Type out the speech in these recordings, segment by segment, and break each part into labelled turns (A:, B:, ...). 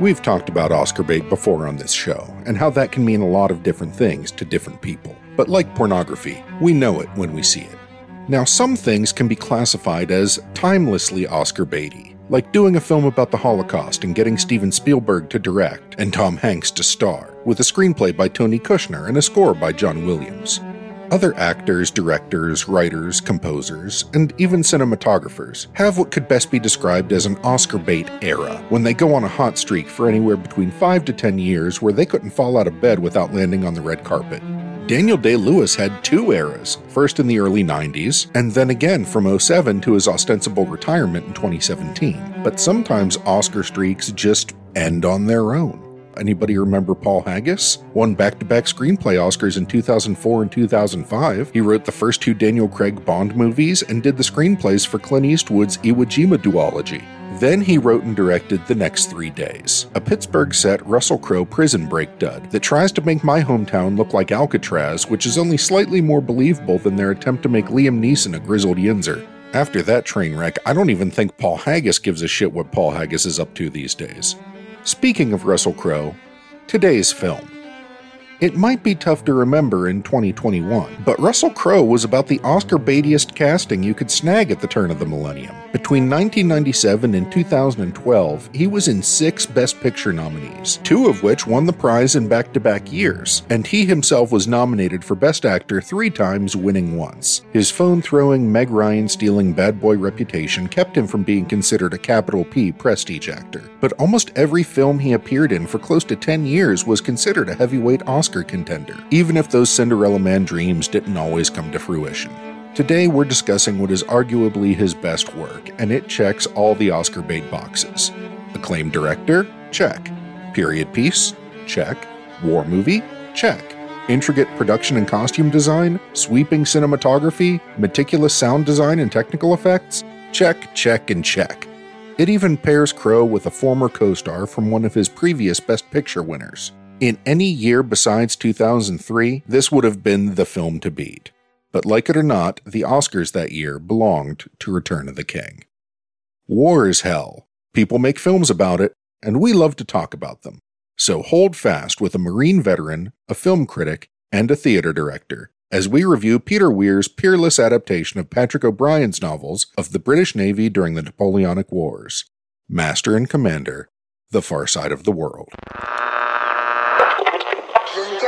A: We've talked about Oscar bait before on this show, and how that can mean a lot of different things to different people. But like pornography, we know it when we see it. Now, some things can be classified as timelessly Oscar baity, like doing a film about the Holocaust and getting Steven Spielberg to direct and Tom Hanks to star, with a screenplay by Tony Kushner and a score by John Williams. Other actors, directors, writers, composers, and even cinematographers have what could best be described as an Oscar bait era, when they go on a hot streak for anywhere between 5 to 10 years where they couldn't fall out of bed without landing on the red carpet. Daniel Day Lewis had two eras, first in the early 90s, and then again from 07 to his ostensible retirement in 2017. But sometimes Oscar streaks just end on their own. Anybody remember Paul Haggis? Won back to back screenplay Oscars in 2004 and 2005. He wrote the first two Daniel Craig Bond movies and did the screenplays for Clint Eastwood's Iwo Jima duology. Then he wrote and directed The Next Three Days, a Pittsburgh set Russell Crowe prison break dud that tries to make my hometown look like Alcatraz, which is only slightly more believable than their attempt to make Liam Neeson a grizzled yinzer. After that train wreck, I don't even think Paul Haggis gives a shit what Paul Haggis is up to these days. Speaking of Russell Crowe, today's film. It might be tough to remember in 2021, but Russell Crowe was about the Oscar baitiest casting you could snag at the turn of the millennium. Between 1997 and 2012, he was in six Best Picture nominees, two of which won the prize in back to back years, and he himself was nominated for Best Actor three times, winning once. His phone throwing, Meg Ryan stealing bad boy reputation kept him from being considered a capital P prestige actor, but almost every film he appeared in for close to 10 years was considered a heavyweight Oscar Oscar contender, even if those Cinderella Man dreams didn't always come to fruition. Today, we're discussing what is arguably his best work, and it checks all the Oscar bait boxes. Acclaimed director? Check. Period piece? Check. War movie? Check. Intricate production and costume design? Sweeping cinematography? Meticulous sound design and technical effects? Check, check, and check. It even pairs Crowe with a former co star from one of his previous Best Picture winners. In any year besides 2003, this would have been the film to beat. But like it or not, the Oscars that year belonged to Return of the King. War is hell. People make films about it, and we love to talk about them. So hold fast with a Marine veteran, a film critic, and a theater director as we review Peter Weir's peerless adaptation of Patrick O'Brian's novels of the British Navy during the Napoleonic Wars Master and Commander, The Far Side of the World.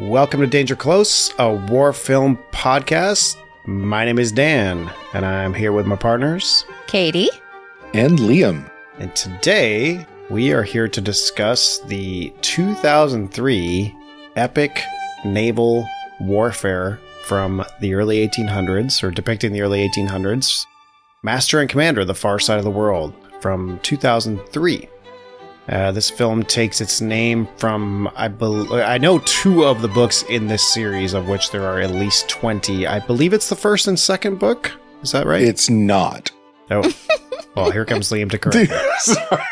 B: Welcome to Danger Close, a war film podcast. My name is Dan, and I'm here with my partners,
C: Katie
A: and Liam.
B: And today we are here to discuss the 2003 epic naval warfare from the early 1800s, or depicting the early 1800s Master and Commander, The Far Side of the World from 2003. Uh, this film takes its name from I believe I know two of the books in this series, of which there are at least twenty. I believe it's the first and second book. Is that right?
A: It's not.
B: Oh, well, here comes Liam to correct. me.
A: Sorry.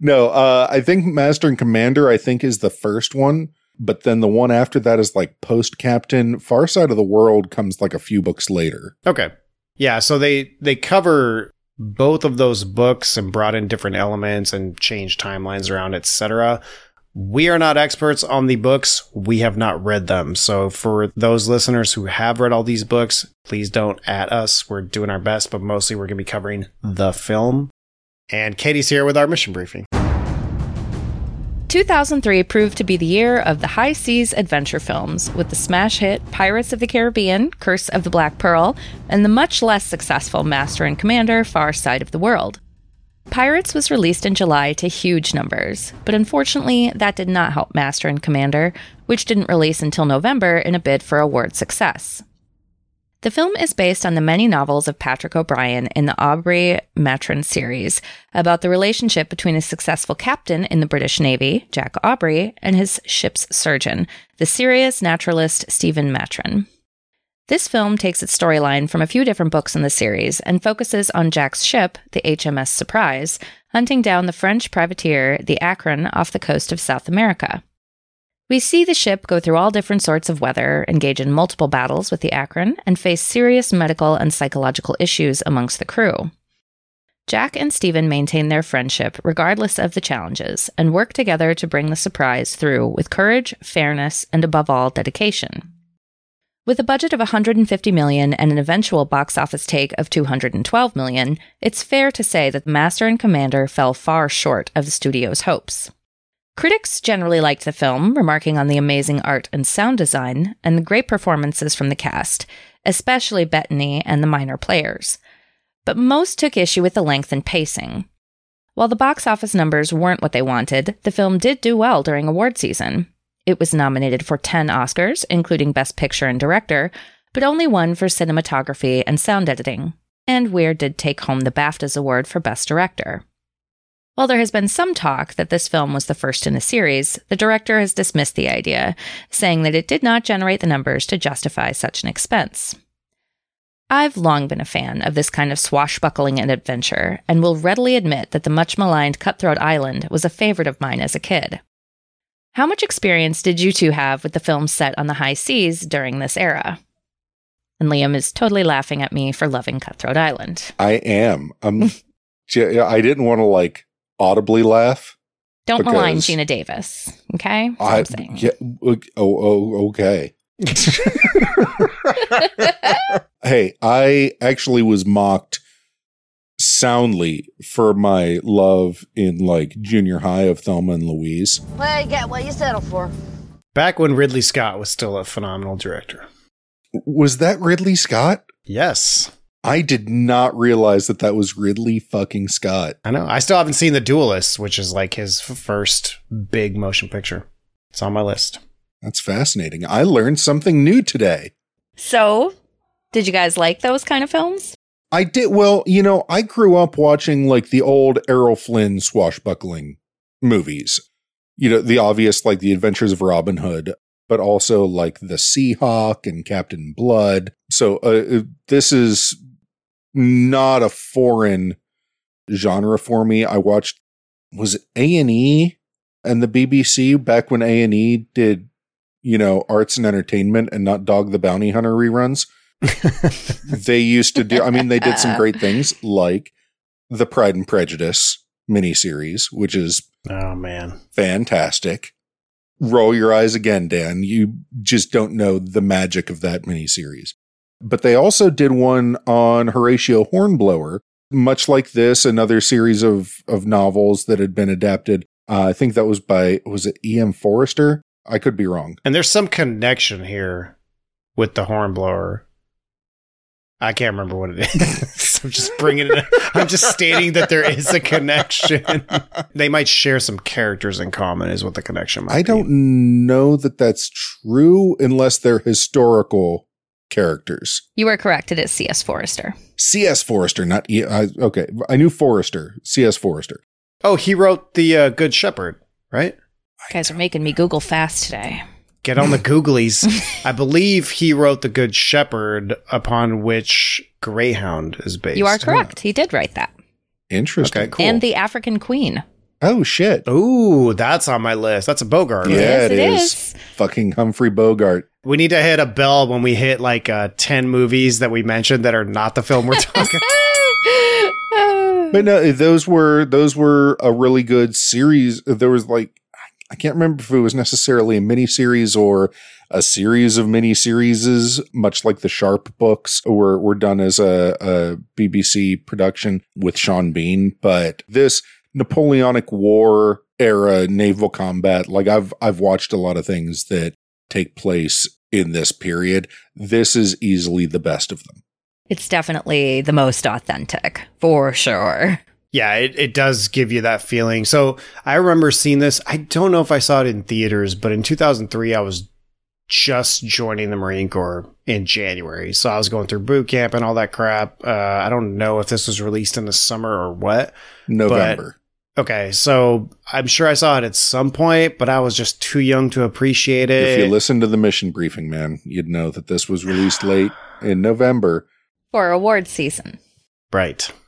A: No, uh, I think Master and Commander. I think is the first one, but then the one after that is like Post Captain. Far Side of the World comes like a few books later.
B: Okay, yeah. So they they cover both of those books and brought in different elements and changed timelines around, etc. We are not experts on the books. We have not read them. So for those listeners who have read all these books, please don't at us. We're doing our best, but mostly we're going to be covering the film. And Katie's here with our mission briefing.
C: 2003 proved to be the year of the high seas adventure films, with the smash hit Pirates of the Caribbean, Curse of the Black Pearl, and the much less successful Master and Commander, Far Side of the World. Pirates was released in July to huge numbers, but unfortunately, that did not help Master and Commander, which didn't release until November in a bid for award success. The film is based on the many novels of Patrick O'Brian in the Aubrey Maturin series about the relationship between a successful captain in the British Navy, Jack Aubrey, and his ship's surgeon, the serious naturalist Stephen Maturin. This film takes its storyline from a few different books in the series and focuses on Jack's ship, the HMS Surprise, hunting down the French privateer, the Acheron, off the coast of South America. We see the ship go through all different sorts of weather, engage in multiple battles with the Acheron, and face serious medical and psychological issues amongst the crew. Jack and Stephen maintain their friendship regardless of the challenges and work together to bring the surprise through with courage, fairness, and above all, dedication. With a budget of 150 million and an eventual box office take of 212 million, it's fair to say that Master and Commander fell far short of the studio's hopes. Critics generally liked the film, remarking on the amazing art and sound design and the great performances from the cast, especially Bettany and the minor players. But most took issue with the length and pacing. While the box office numbers weren't what they wanted, the film did do well during award season. It was nominated for 10 Oscars, including Best Picture and Director, but only one for cinematography and sound editing. And Weir did take home the BAFTAs award for Best Director. While there has been some talk that this film was the first in a series, the director has dismissed the idea, saying that it did not generate the numbers to justify such an expense. I've long been a fan of this kind of swashbuckling and adventure, and will readily admit that the much maligned Cutthroat Island was a favorite of mine as a kid. How much experience did you two have with the films set on the high seas during this era? And Liam is totally laughing at me for loving Cutthroat Island.
A: I am. Um, I'm. j- I didn't want to like audibly laugh.
C: Don't malign
A: Because-
C: Geena Davis, okay?
A: I
C: I'm saying.
A: yeah, ok- oh, oh okay. hey, I actually was mocked soundly for my love in like junior high of Thelma and Louise.
D: Well, you get what you settle for.
B: Back when Ridley Scott was still a phenomenal director.
A: Was that Ridley Scott?
B: Yes.
A: I did not realize that that was Ridley fucking Scott.
B: I know. I still haven't seen The Duelist, which is like his f- first big motion picture. It's on my list.
A: That's fascinating. I learned something new today.
C: So, did you guys like those kind of films?
A: I did well, you know, I grew up watching like the old Errol Flynn swashbuckling movies. You know, the obvious like The Adventures of Robin Hood, but also like The Seahawk and Captain Blood. So uh, this is not a foreign genre for me. I watched was it A&E and the BBC back when A&E did, you know, arts and entertainment and not Dog the Bounty Hunter reruns they used to do i mean they did some great things like the pride and prejudice miniseries which is
B: Oh man.
A: fantastic roll your eyes again dan you just don't know the magic of that miniseries but they also did one on horatio hornblower much like this another series of of novels that had been adapted uh, i think that was by was it em forrester i could be wrong
B: And there's some connection here with the hornblower. I can't remember what it is. I'm just bringing it. I'm just stating that there is a connection. they might share some characters in common, is what the connection might
A: I
B: be.
A: don't know that that's true unless they're historical characters.
C: You were correct. It is C.S. Forester.
A: C.S. Forester, not e- I, okay. I knew Forester. C.S. Forester.
B: Oh, he wrote the uh, Good Shepherd, right?
C: You guys are making me Google fast today.
B: Get on the Googlies. I believe he wrote the Good Shepherd, upon which Greyhound is based.
C: You are correct. He did write that.
A: Interesting.
B: Okay, cool.
C: And the African Queen.
A: Oh shit.
B: Ooh, that's on my list. That's a Bogart. right?
A: Yeah,
C: Yes,
A: it
C: it
A: is.
C: is.
A: Fucking Humphrey Bogart.
B: We need to hit a bell when we hit like uh, 10 movies that we mentioned that are not the film we're talking
A: But no, those were those were a really good series. There was like I can't remember if it was necessarily a miniseries or a series of miniseries, much like the Sharpe books were were done as a, a BBC production with Sean Bean. But this Napoleonic War era naval combat, like I've I've watched a lot of things that take place in this period. This is easily the best of them.
C: It's definitely the most authentic, for sure.
B: Yeah, it, it does give you that feeling. So I remember seeing this. I don't know if I saw it in theaters, but in 2003, I was just joining the Marine Corps in January. So I was going through boot camp and all that crap. Uh, I don't know if this was released in the summer or what.
A: November.
B: Okay, so I'm sure I saw it at some point, but I was just too young to appreciate it.
A: if you listen to the mission briefing, man, you'd know that this was released late in November.
C: For award season.
B: right.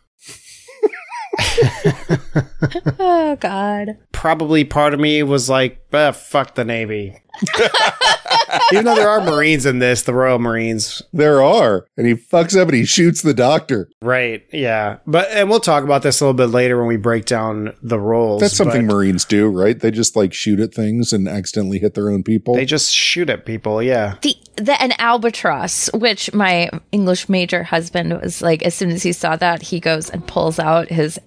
C: Oh, God.
B: Probably part of me was like, ah, fuck the Navy. Even though there are Marines in this, the Royal Marines.
A: There are. And he fucks up and he shoots the doctor.
B: Right, yeah. But and we'll talk about this a little bit later when we break down the roles.
A: That's something
B: but
A: Marines do, right? They just like shoot at things and accidentally hit their own people.
B: They just shoot at people, yeah.
C: The, the an albatross, which my English major husband was like, as soon as he saw that, he goes and pulls out his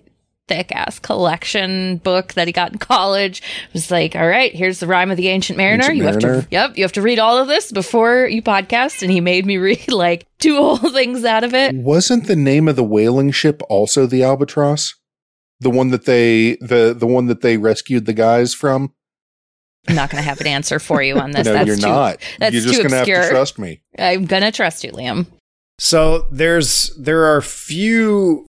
C: thick ass collection book that he got in college. It Was like, all right, here's the rhyme of the ancient mariner.
A: Ancient
C: you have to, yep, you have to read all of this before you podcast. And he made me read like two whole things out of it.
A: Wasn't the name of the whaling ship also the Albatross? The one that they the the one that they rescued the guys from?
C: I'm not going to have an answer for you on this.
A: no,
C: that's
A: you're
C: too,
A: not.
C: that's
A: you're just
C: too
A: gonna have
C: obscure.
A: to trust me.
C: I'm going to trust you, Liam.
B: So there's there are few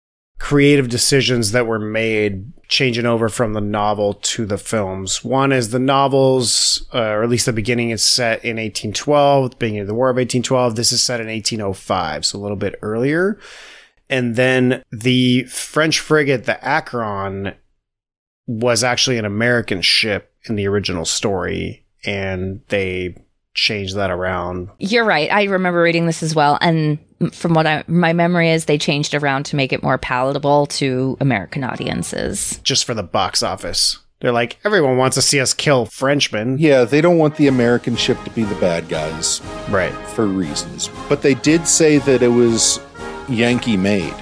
B: creative decisions that were made changing over from the novel to the films. One is the novels, uh, or at least the beginning is set in 1812, the beginning of the War of 1812. This is set in 1805, so a little bit earlier. And then the French frigate, the Acheron, was actually an American ship in the original story, and they changed that around
C: You're right. I remember reading this as well. And from what I, my memory is, they changed around to make it more palatable to American audiences.
B: just for the box office. They're like, everyone wants to see us kill Frenchmen.
A: Yeah, they don't want the American ship to be the bad guys
B: Right.
A: for reasons. But they did say that it was Yankee made.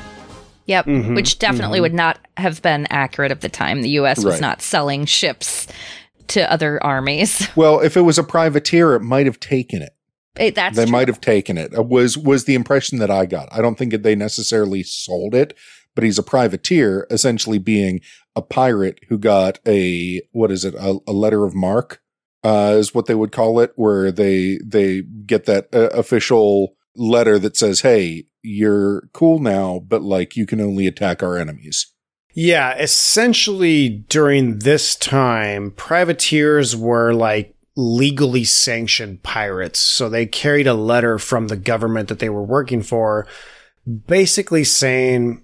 C: Yep.
B: Mhm,
C: Which definitely
B: mhm.
C: would not have been accurate at the time. The U.S. was
A: Right.
C: not selling ships to other armies.
A: Well, if it was a privateer, it might have taken it.
C: It, that's
A: they
C: true.
A: might have taken it. It Was was the impression that I got. I don't think that they necessarily sold it, but he's a privateer, essentially being a pirate who got a what is it? A, a letter of marque uh, is what they would call it, where they they get that uh, official letter that says, "Hey, you're cool now, but like you can only attack our enemies."
B: Yeah, essentially during this time, privateers were like legally sanctioned pirates. So they carried a letter from the government that they were working for, basically saying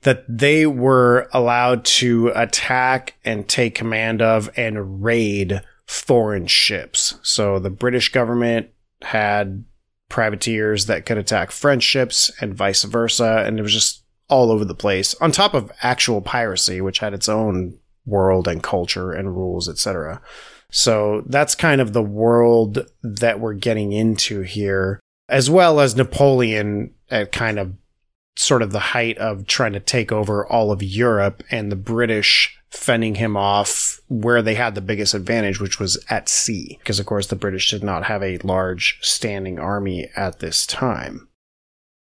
B: that they were allowed to attack and take command of and raid foreign ships. So the British government had privateers that could attack French ships and vice versa. And it was just all over the place, on top of actual piracy, which had its own world and culture and rules, etc. So that's kind of the world that we're getting into here, as well as Napoleon at kind of sort of the height of trying to take over all of Europe and the British fending him off where they had the biggest advantage, which was at sea. Because, of course, the British did not have a large standing army at this time.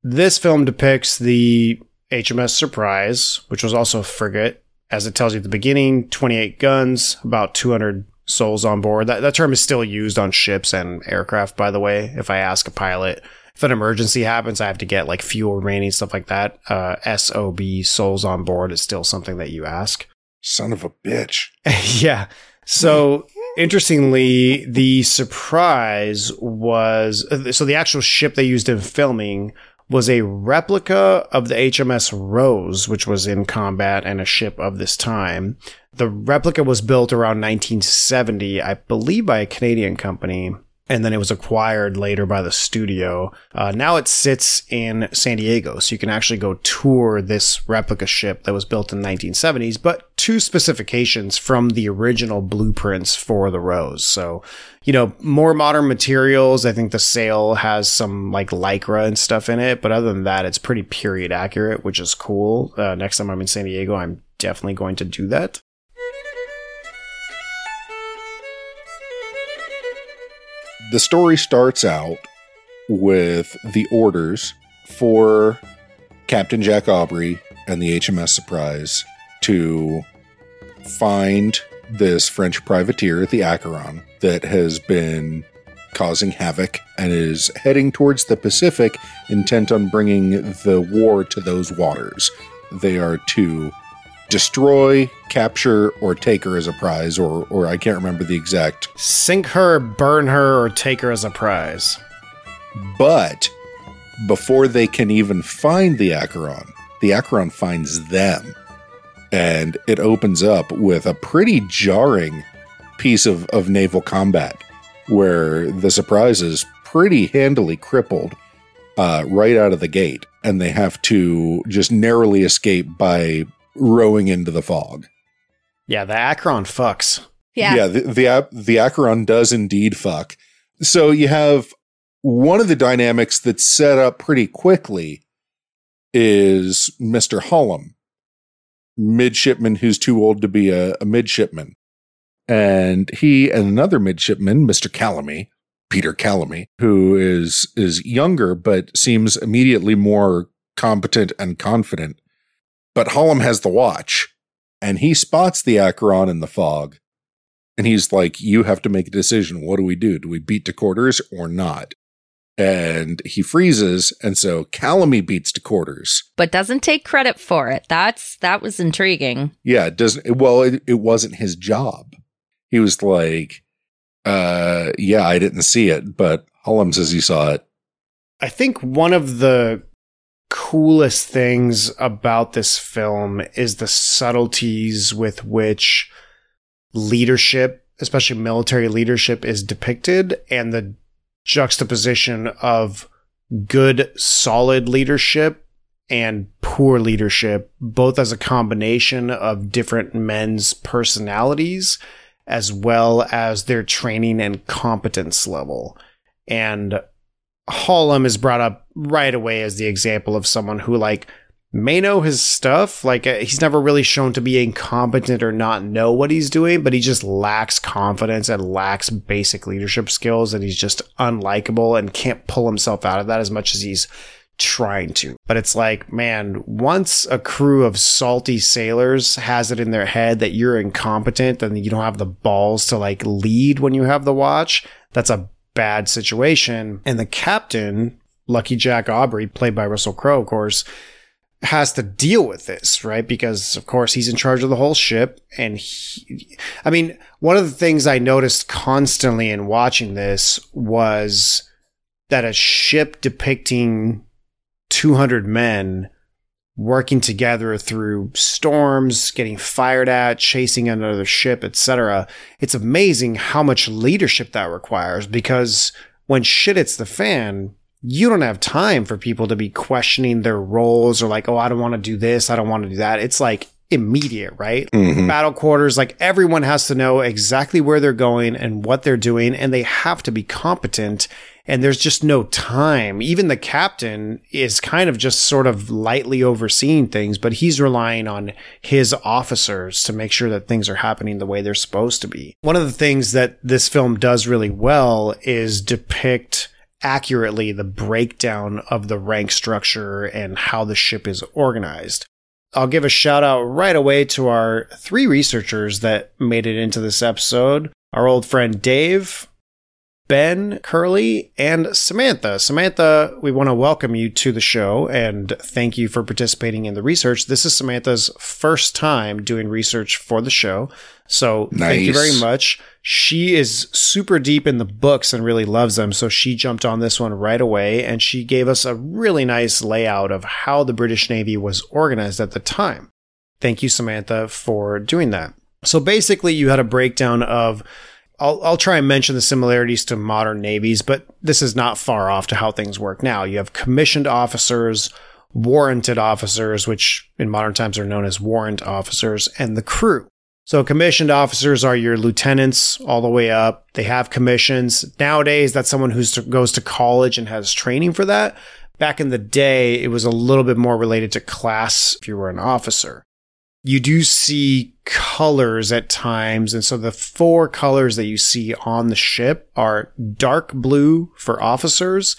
B: This film depicts the HMS Surprise, which was also a frigate. As it tells you at the beginning, 28 guns, about 200 souls on board. That, that term is still used on ships and aircraft, by the way. If I ask a pilot, if an emergency happens, I have to get like fuel remaining, stuff like that. Uh, SOB, souls on board, is still something that you ask.
A: Son of a bitch.
B: yeah. So interestingly, the surprise was so the actual ship they used in filming was a replica of the HMS Rose, which was in combat and a ship of this time. The replica was built around 1970, I believe, by a Canadian company. And then it was acquired later by the studio. Uh, now it sits in San Diego, so you can actually go tour this replica ship that was built in the 1970s, but to specifications from the original blueprints for the Rose. So, you know, more modern materials. I think the sail has some like lycra and stuff in it, but other than that, it's pretty period accurate, which is cool. Uh, next time I'm in San Diego, I'm definitely going to do that.
A: The story starts out with the orders for Captain Jack Aubrey and the HMS Surprise to find this French privateer, the Acheron, that has been causing havoc and is heading towards the Pacific, intent on bringing the war to those waters. They are to destroy, capture, or take her as a prize, or, or I can't remember the exact.
B: Sink her, burn her, or take her as a prize.
A: But before they can even find the Acheron, the Acheron finds them. And it opens up with a pretty jarring piece of, of naval combat where the surprise is pretty handily crippled uh, right out of the gate. And they have to just narrowly escape by rowing into the fog.
B: Yeah, the Acheron fucks.
C: Yeah.
A: Yeah, the, the the Acheron does indeed fuck. So you have one of the dynamics that's set up pretty quickly is Mr. Hollom, midshipman who's too old to be a, a midshipman. And he and another midshipman, Mr. Calamy, Peter Calamy, who is is younger but seems immediately more competent and confident. But Hollom has the watch, and he spots the Acheron in the fog. And he's like, You have to make a decision. What do we do? Do we beat to quarters or not? And he freezes, and so Calamy beats to quarters.
C: But doesn't take credit for it. That's that was intriguing.
A: Yeah, it doesn't well, it, it wasn't his job. He was like, uh yeah, I didn't see it, but Hollom says he saw it.
B: I think one of the coolest things about this film is the subtleties with which leadership, especially military leadership, is depicted and the juxtaposition of good, solid leadership and poor leadership, both as a combination of different men's personalities as well as their training and competence level. And Hollom is brought up right away as the example of someone who like may know his stuff. Like uh, he's never really shown to be incompetent or not know what he's doing, but he just lacks confidence and lacks basic leadership skills, and he's just unlikable and can't pull himself out of that as much as he's trying to. But it's like, man, once a crew of salty sailors has it in their head that you're incompetent and you don't have the balls to like lead when you have the watch, that's a bad situation. And the captain, Lucky Jack Aubrey, played by Russell Crowe, of course, has to deal with this, right? Because of course he's in charge of the whole ship. And he, I mean, one of the things I noticed constantly in watching this was that a ship depicting 200 men working together through storms, getting fired at, chasing another ship, etc. It's amazing how much leadership that requires because when shit hits the fan, you don't have time for people to be questioning their roles or like, oh, I don't want to do this, I don't want to do that. It's like immediate, right?
A: Mhm.
B: Battle quarters, like everyone has to know exactly where they're going and what they're doing, and they have to be competent. And there's just no time. Even the captain is kind of just sort of lightly overseeing things, but he's relying on his officers to make sure that things are happening the way they're supposed to be. One of the things that this film does really well is depict accurately the breakdown of the rank structure and how the ship is organized. I'll give a shout out right away to our three researchers that made it into this episode our old friend Dave, Ben Curley, and Samantha. Samantha, we want to welcome you to the show and thank you for participating in the research. This is Samantha's first time doing research for the show. So thank you very much. She is super deep in the books and really loves them. So she jumped on this one right away and she gave us a really nice layout of how the British Navy was organized at the time. Thank you, Samantha, for doing that. So basically, you had a breakdown of. I'll, I'll try and mention the similarities to modern navies, but this is not far off to how things work now. You have commissioned officers, warranted officers, which in modern times are known as warrant officers, and the crew. So commissioned officers are your lieutenants all the way up. They have commissions. Nowadays, that's someone who goes to college and has training for that. Back in the day, it was a little bit more related to class if you were an officer. You do see colors at times. And so the four colors that you see on the ship are dark blue for officers,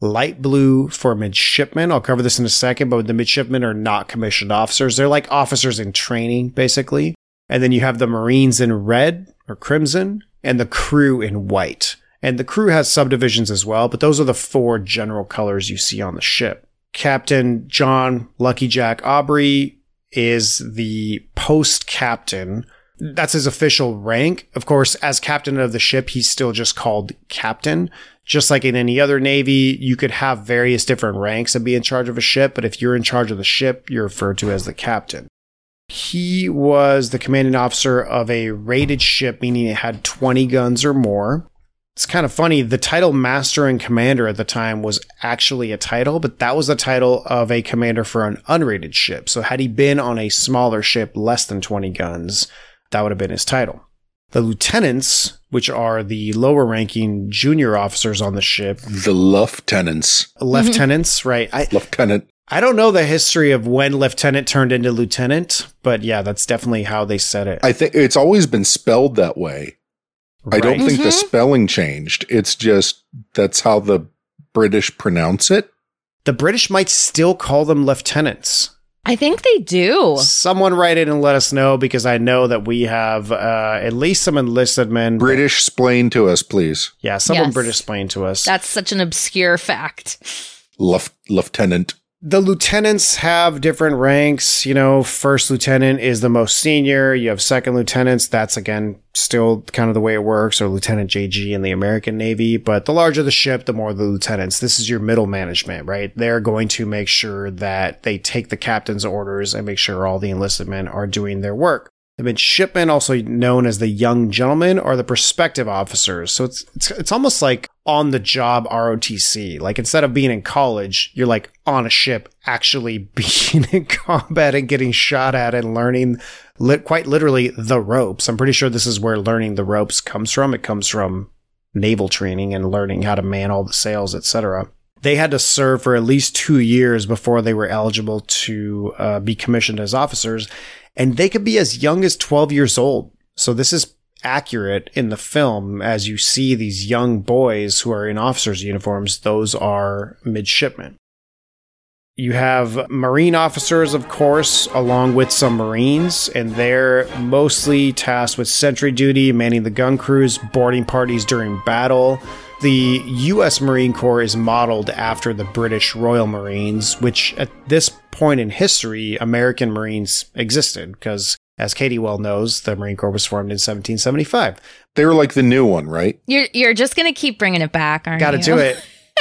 B: light blue for midshipmen. I'll cover this in a second, but the midshipmen are not commissioned officers. They're like officers in training, basically. And then you have the Marines in red or crimson and the crew in white. And the crew has subdivisions as well, but those are the four general colors you see on the ship. Captain John Lucky Jack Aubrey is the post captain. That's his official rank. Of course, as captain of the ship, he's still just called captain. Just like in any other Navy, you could have various different ranks and be in charge of a ship, but if you're in charge of the ship, you're referred to as the captain. He was the commanding officer of a rated ship, meaning it had 20 guns or more. It's kind of funny. The title Master and Commander at the time was actually a title, but that was the title of a commander for an unrated ship. So had he been on a smaller ship, less than 20 guns, that would have been his title. The lieutenants, which are the lower ranking junior officers on the ship,
A: The lieutenants.
B: lieutenants, right? I,
A: Lieutenant.
B: I don't know the history of when lieutenant turned into lieutenant, but yeah, that's definitely how they said it.
A: I think it's always been spelled that way. I don't
B: Right?
A: think the
C: Mhm.
A: spelling changed. It's just that's how the British pronounce it.
B: the British might still call them lieutenants.
C: I think they do.
B: Someone write in and let us know because I know that we have uh, at least some enlisted men.
A: British splain to us, please.
B: yeah, someone
C: Yes.
B: British explain to us.
C: That's such an obscure fact.
A: Lef- lieutenant.
B: The lieutenants have different ranks. You know, first lieutenant is the most senior. You have second lieutenants. That's again still kind of the way it works, or Lieutenant JG in the American Navy. But the larger the ship, the more the lieutenants. This is your middle management, right? They're going to make sure that they take the captain's orders and make sure all the enlisted men are doing their work. The midshipmen, also known as the young gentlemen, are the prospective officers. So it's, it's it's almost like on the job ROTC. Like instead of being in college, you're like on a ship, actually being in combat and getting shot at and learning lit, quite literally the ropes. I'm pretty sure this is where learning the ropes comes from. It comes from naval training and learning how to man all the sails, etc. They had to serve for at least two years before they were eligible to uh, be commissioned as officers, and they could be as young as 12 years old. So this is accurate in the film as you see these young boys who are in officers' uniforms. Those are midshipmen. You have Marine officers, of course, along with some Marines, and they're mostly tasked with sentry duty, manning the gun crews, boarding parties during battle. The U.S. Marine Corps is modeled after the British Royal Marines, which at this point in history, American Marines existed, because as Katie well knows, the Marine Corps was formed in 1775.
A: They were like the new one, right?
C: You're you're just gonna keep bringing it back, aren't
B: Got to
C: you?
B: do it.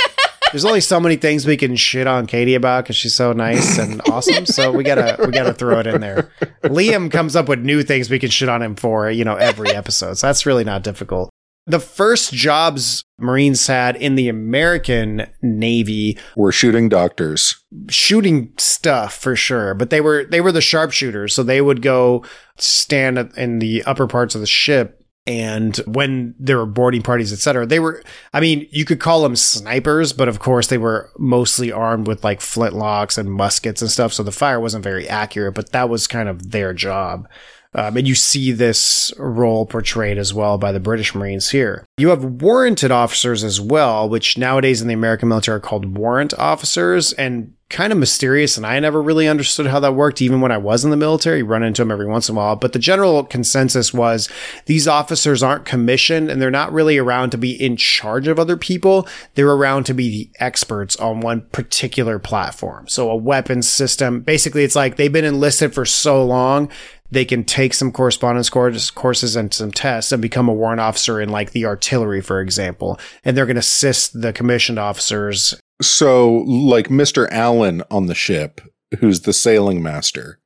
B: There's only so many things we can shit on Katie about because she's so nice and awesome. So we gotta we gotta throw it in there. Liam comes up with new things we can shit on him for, you know, every episode. So that's really not difficult. The first jobs Marines had in the American Navy
A: We're shooting doctors.
B: shooting stuff for sure, but they were they were the sharpshooters, so they would go stand in the upper parts of the ship. And when there were boarding parties, etc., they were, I mean, you could call them snipers, but of course they were mostly armed with like flintlocks and muskets and stuff. So the fire wasn't very accurate, but that was kind of their job. Um, and you see this role portrayed as well by the British Marines here. You have warranted officers as well, which nowadays in the American military are called warrant officers and kind of mysterious. And I never really understood how that worked, even when I was in the military. You run into them every once in a while. But the general consensus was these officers aren't commissioned and they're not really around to be in charge of other people. They're around to be the experts on one particular platform. So a weapons system. Basically, it's like they've been enlisted for so long they can take some correspondence courses and some tests and become a warrant officer in like the artillery, for example. And they're going to assist the commissioned officers.
A: So, like Mr. Allen on the ship, who's the sailing master,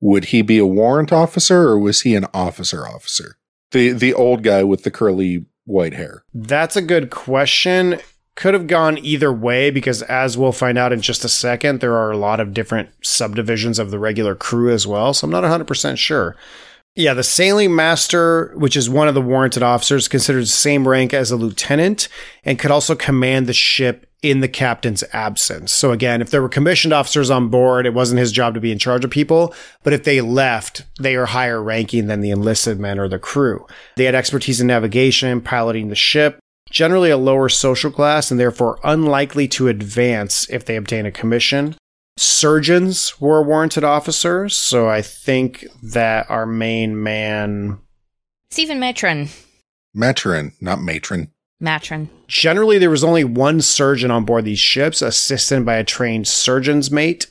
A: would he be a warrant officer or was he an officer officer? The the old guy with the curly white hair.
B: That's a good question. Could have gone either way because, as we'll find out in just a second, there are a lot of different subdivisions of the regular crew as well. So I'm not 100% sure. Yeah, the sailing master, which is one of the warranted officers, considered the same rank as a lieutenant and could also command the ship in the captain's absence. So again, if there were commissioned officers on board, it wasn't his job to be in charge of people. But if they left, they are higher ranking than the enlisted men or the crew. They had expertise in navigation, piloting the ship, generally a lower social class and therefore unlikely to advance if they obtain a commission. Surgeons were warranted officers, so I think that our main man
C: Stephen Matron.
A: Matron, not matron.
C: Matron.
B: Generally, there was only one surgeon on board these ships, assisted by a trained surgeon's mate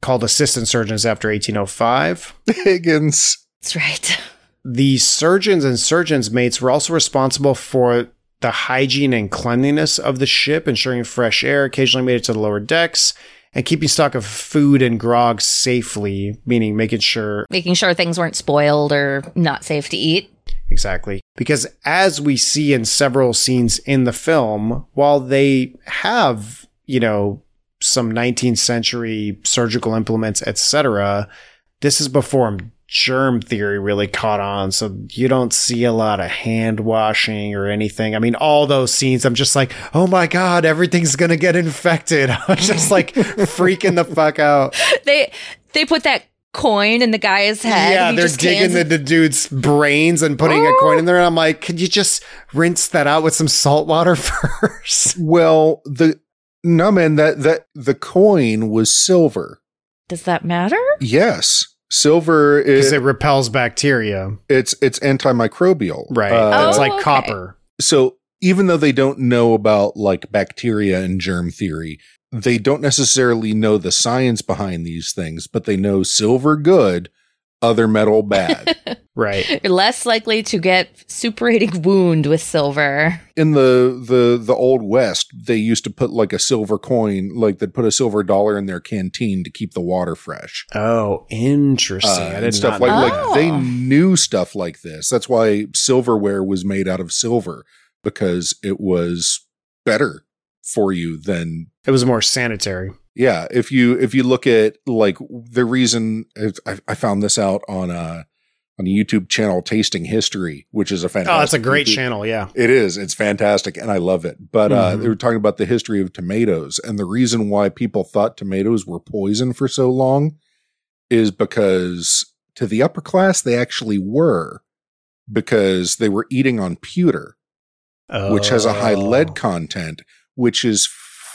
B: called assistant surgeons after 1805.
A: Higgins.
C: That's right.
B: The surgeons and surgeons' mates were also responsible for the hygiene and cleanliness of the ship, ensuring fresh air occasionally made it to the lower decks, and keeping stock of food and grog safely, meaning making sure
C: Making sure things weren't spoiled or not safe to eat.
B: Exactly. Because as we see in several scenes in the film, while they have, you know, some 19th century surgical implements, etc., this is before germ theory really caught on. So you don't see a lot of hand washing or anything. I mean, all those scenes, I'm just like, oh my God, everything's going to get infected. I'm just like freaking the fuck out.
C: They they put that coin in the guy's head.
B: Yeah,
C: he
B: they're
C: just
B: digging
C: cans
B: the, the dude's brains and putting a coin in there. And I'm like, could you just rinse that out with some salt water first?
A: Well, the no man that that the coin was silver.
C: Does that matter?
A: Yes, silver is
B: it repels bacteria.
A: it's it's antimicrobial.
B: Right.
A: Uh,
B: it's
C: Oh,
B: like
C: okay.
B: copper.
A: so even though they don't know about like bacteria and germ theory, they don't necessarily know the science behind these things, but they know silver good, other metal bad.
B: Right.
C: You're less likely to get suppurating wound with silver.
A: In the the the old west, they used to put like a silver coin, like they'd put a silver dollar in their canteen to keep the water fresh.
B: Oh, interesting.
A: Uh, and stuff
B: not
A: like
B: know
A: like they knew stuff like this. That's why silverware was made out of silver because it was better for you than
B: It was more sanitary.
A: Yeah. If you if you look at like the reason I, I found this out on a on a YouTube channel, Tasting History, which is a fantastic.
B: Oh, that's a great
A: YouTube-
B: channel. Yeah.
A: it is. It's fantastic, and I love it. But uh,
B: Mhm.
A: they were talking about the history of tomatoes, and the reason why people thought tomatoes were poison for so long is because to the upper class they actually were, because they were eating on pewter, which has a high
B: Oh.
A: lead content, which is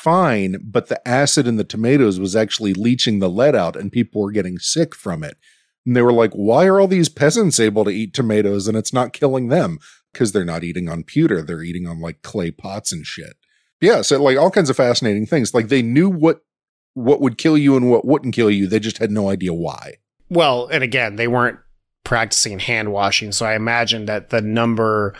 A: fine, but the acid in the tomatoes was actually leaching the lead out, and people were getting sick from it. And they were like, why are all these peasants able to eat tomatoes and it's not killing them? Because they're not eating on pewter. They're eating on like clay pots and shit. Yeah. So like all kinds of fascinating things. Like they knew what what would kill you and what wouldn't kill you. They just had no idea why.
B: Well, and again, they weren't practicing hand washing. So I imagine that the number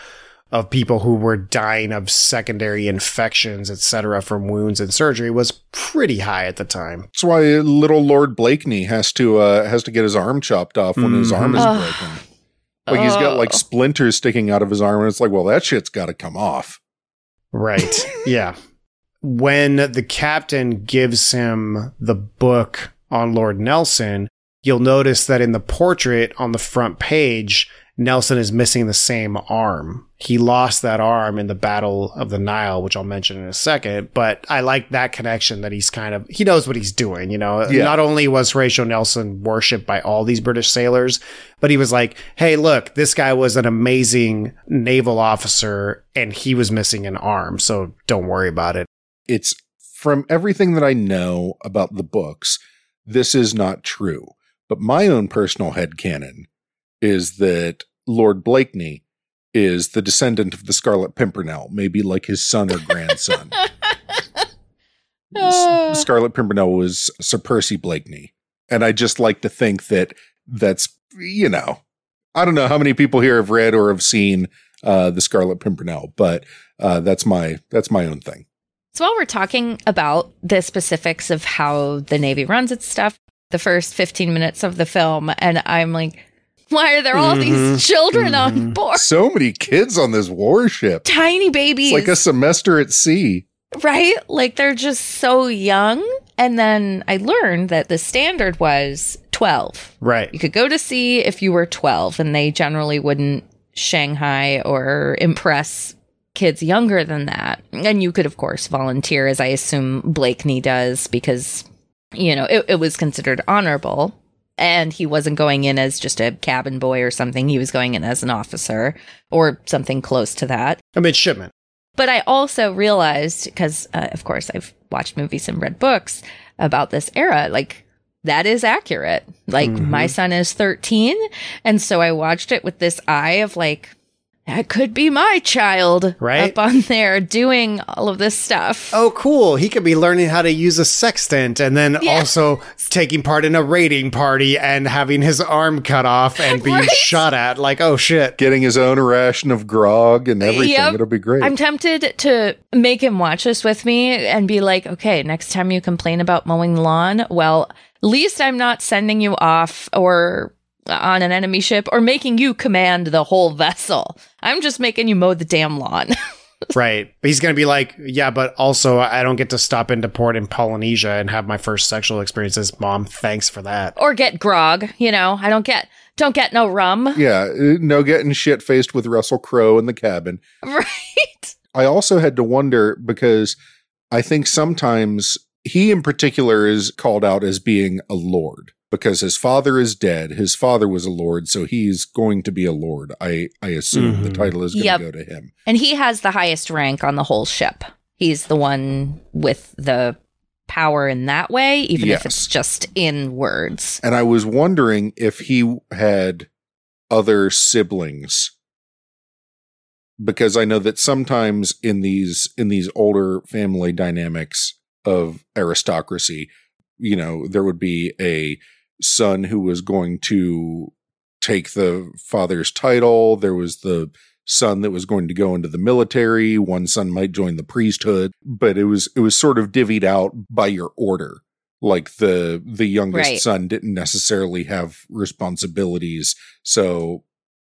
B: of people who were dying of secondary infections, etc., from wounds and surgery was pretty high at the time.
A: That's why little Lord Blakeney has to uh has to get his arm chopped off when his arm is
C: Mhm.
A: broken. Like he's got like
C: Oh.
A: splinters sticking out of his arm, and it's like, well, that shit's got to come off.
B: Right. yeah. When the captain gives him the book on Lord Nelson, you'll notice that in the portrait on the front page, Nelson is missing the same arm. He lost that arm in the Battle of the Nile, which I'll mention in a second. But I like that connection that he's kind of, he knows what he's doing. You know,
A: Yeah.
B: not only was Horatio Nelson worshipped by all these British sailors, but he was like, hey, look, this guy was an amazing naval officer and he was missing an arm. So don't worry about it.
A: It's from everything that I know about the books, this is not true. But my own personal head headcanon is that Lord Blakeney is the descendant of the Scarlet Pimpernel, maybe like his son or grandson.
C: Ah.
A: Scarlet Pimpernel was Sir Percy Blakeney. And I just like to think that that's, you know, I don't know how many people here have read or have seen uh, the Scarlet Pimpernel, but uh, that's my that's my own thing.
C: So while we're talking about the specifics of how the Navy runs its stuff, the first 15 minutes of the film, and I'm like, why are there all
B: Mhm.
C: these children on
B: Mhm.
C: board?
A: So many kids on this warship.
C: Tiny babies.
A: It's like a semester at sea.
C: right? Like they're just so young. And then I learned that the standard was 12.
B: Right.
C: You could go to sea if you were 12, and they generally wouldn't Shanghai or impress kids younger than that. And you could, of course, volunteer, as I assume Blakeney does, because, you know, it, it was considered honorable. And he wasn't going in as just a cabin boy or something. He was going in as an officer or something close to that.
B: A midshipman.
C: But I also realized, because uh, of course I've watched movies and read books about this era, like that is accurate. Like
B: Mhm.
C: my son is 13. And so I watched it with this eye of like, that could be my child
B: Right?
C: up on there doing all of this stuff.
B: Oh, cool. He could be learning how to use a sextant and then
C: Yeah.
B: also taking part in a raiding party and having his arm cut off and being
C: Right.
B: shot at. Like, oh shit.
A: Getting his own ration of grog and everything.
C: Yep.
A: It'll be great.
C: I'm tempted to make him watch this with me and be like, okay, next time you complain about mowing the lawn, well, at least I'm not sending you off or on an enemy ship or making you command the whole vessel. I'm just making you mow the damn lawn.
B: Right. But he's going to be like, yeah, but also I don't get to stop into port in Polynesia and have my first sexual experiences. Mom, thanks for that.
C: or get grog, you know. I don't get don't get no rum.
A: yeah, uh, no getting shit faced with Russell Crowe in the cabin.
C: Right?
A: I also had to wonder because I think sometimes he in particular is called out as being a lord because his father is dead. His father was a lord, so he's going to be a lord. I I assume the
B: Mhm.
A: title is going to
C: Yep.
A: go to him.
C: And he has the highest rank on the whole ship. He's the one with the power in that way, even if it's just in words.
A: And I was wondering if he had other siblings because I know that sometimes in these in these older family dynamics of aristocracy, you know, there would be a son who was going to take the father's title, there was the son that was going to go into the military, one son might join the priesthood, but it was it was sort of divvied out by your order. Like the the youngest
C: Right.
A: son didn't necessarily have responsibilities so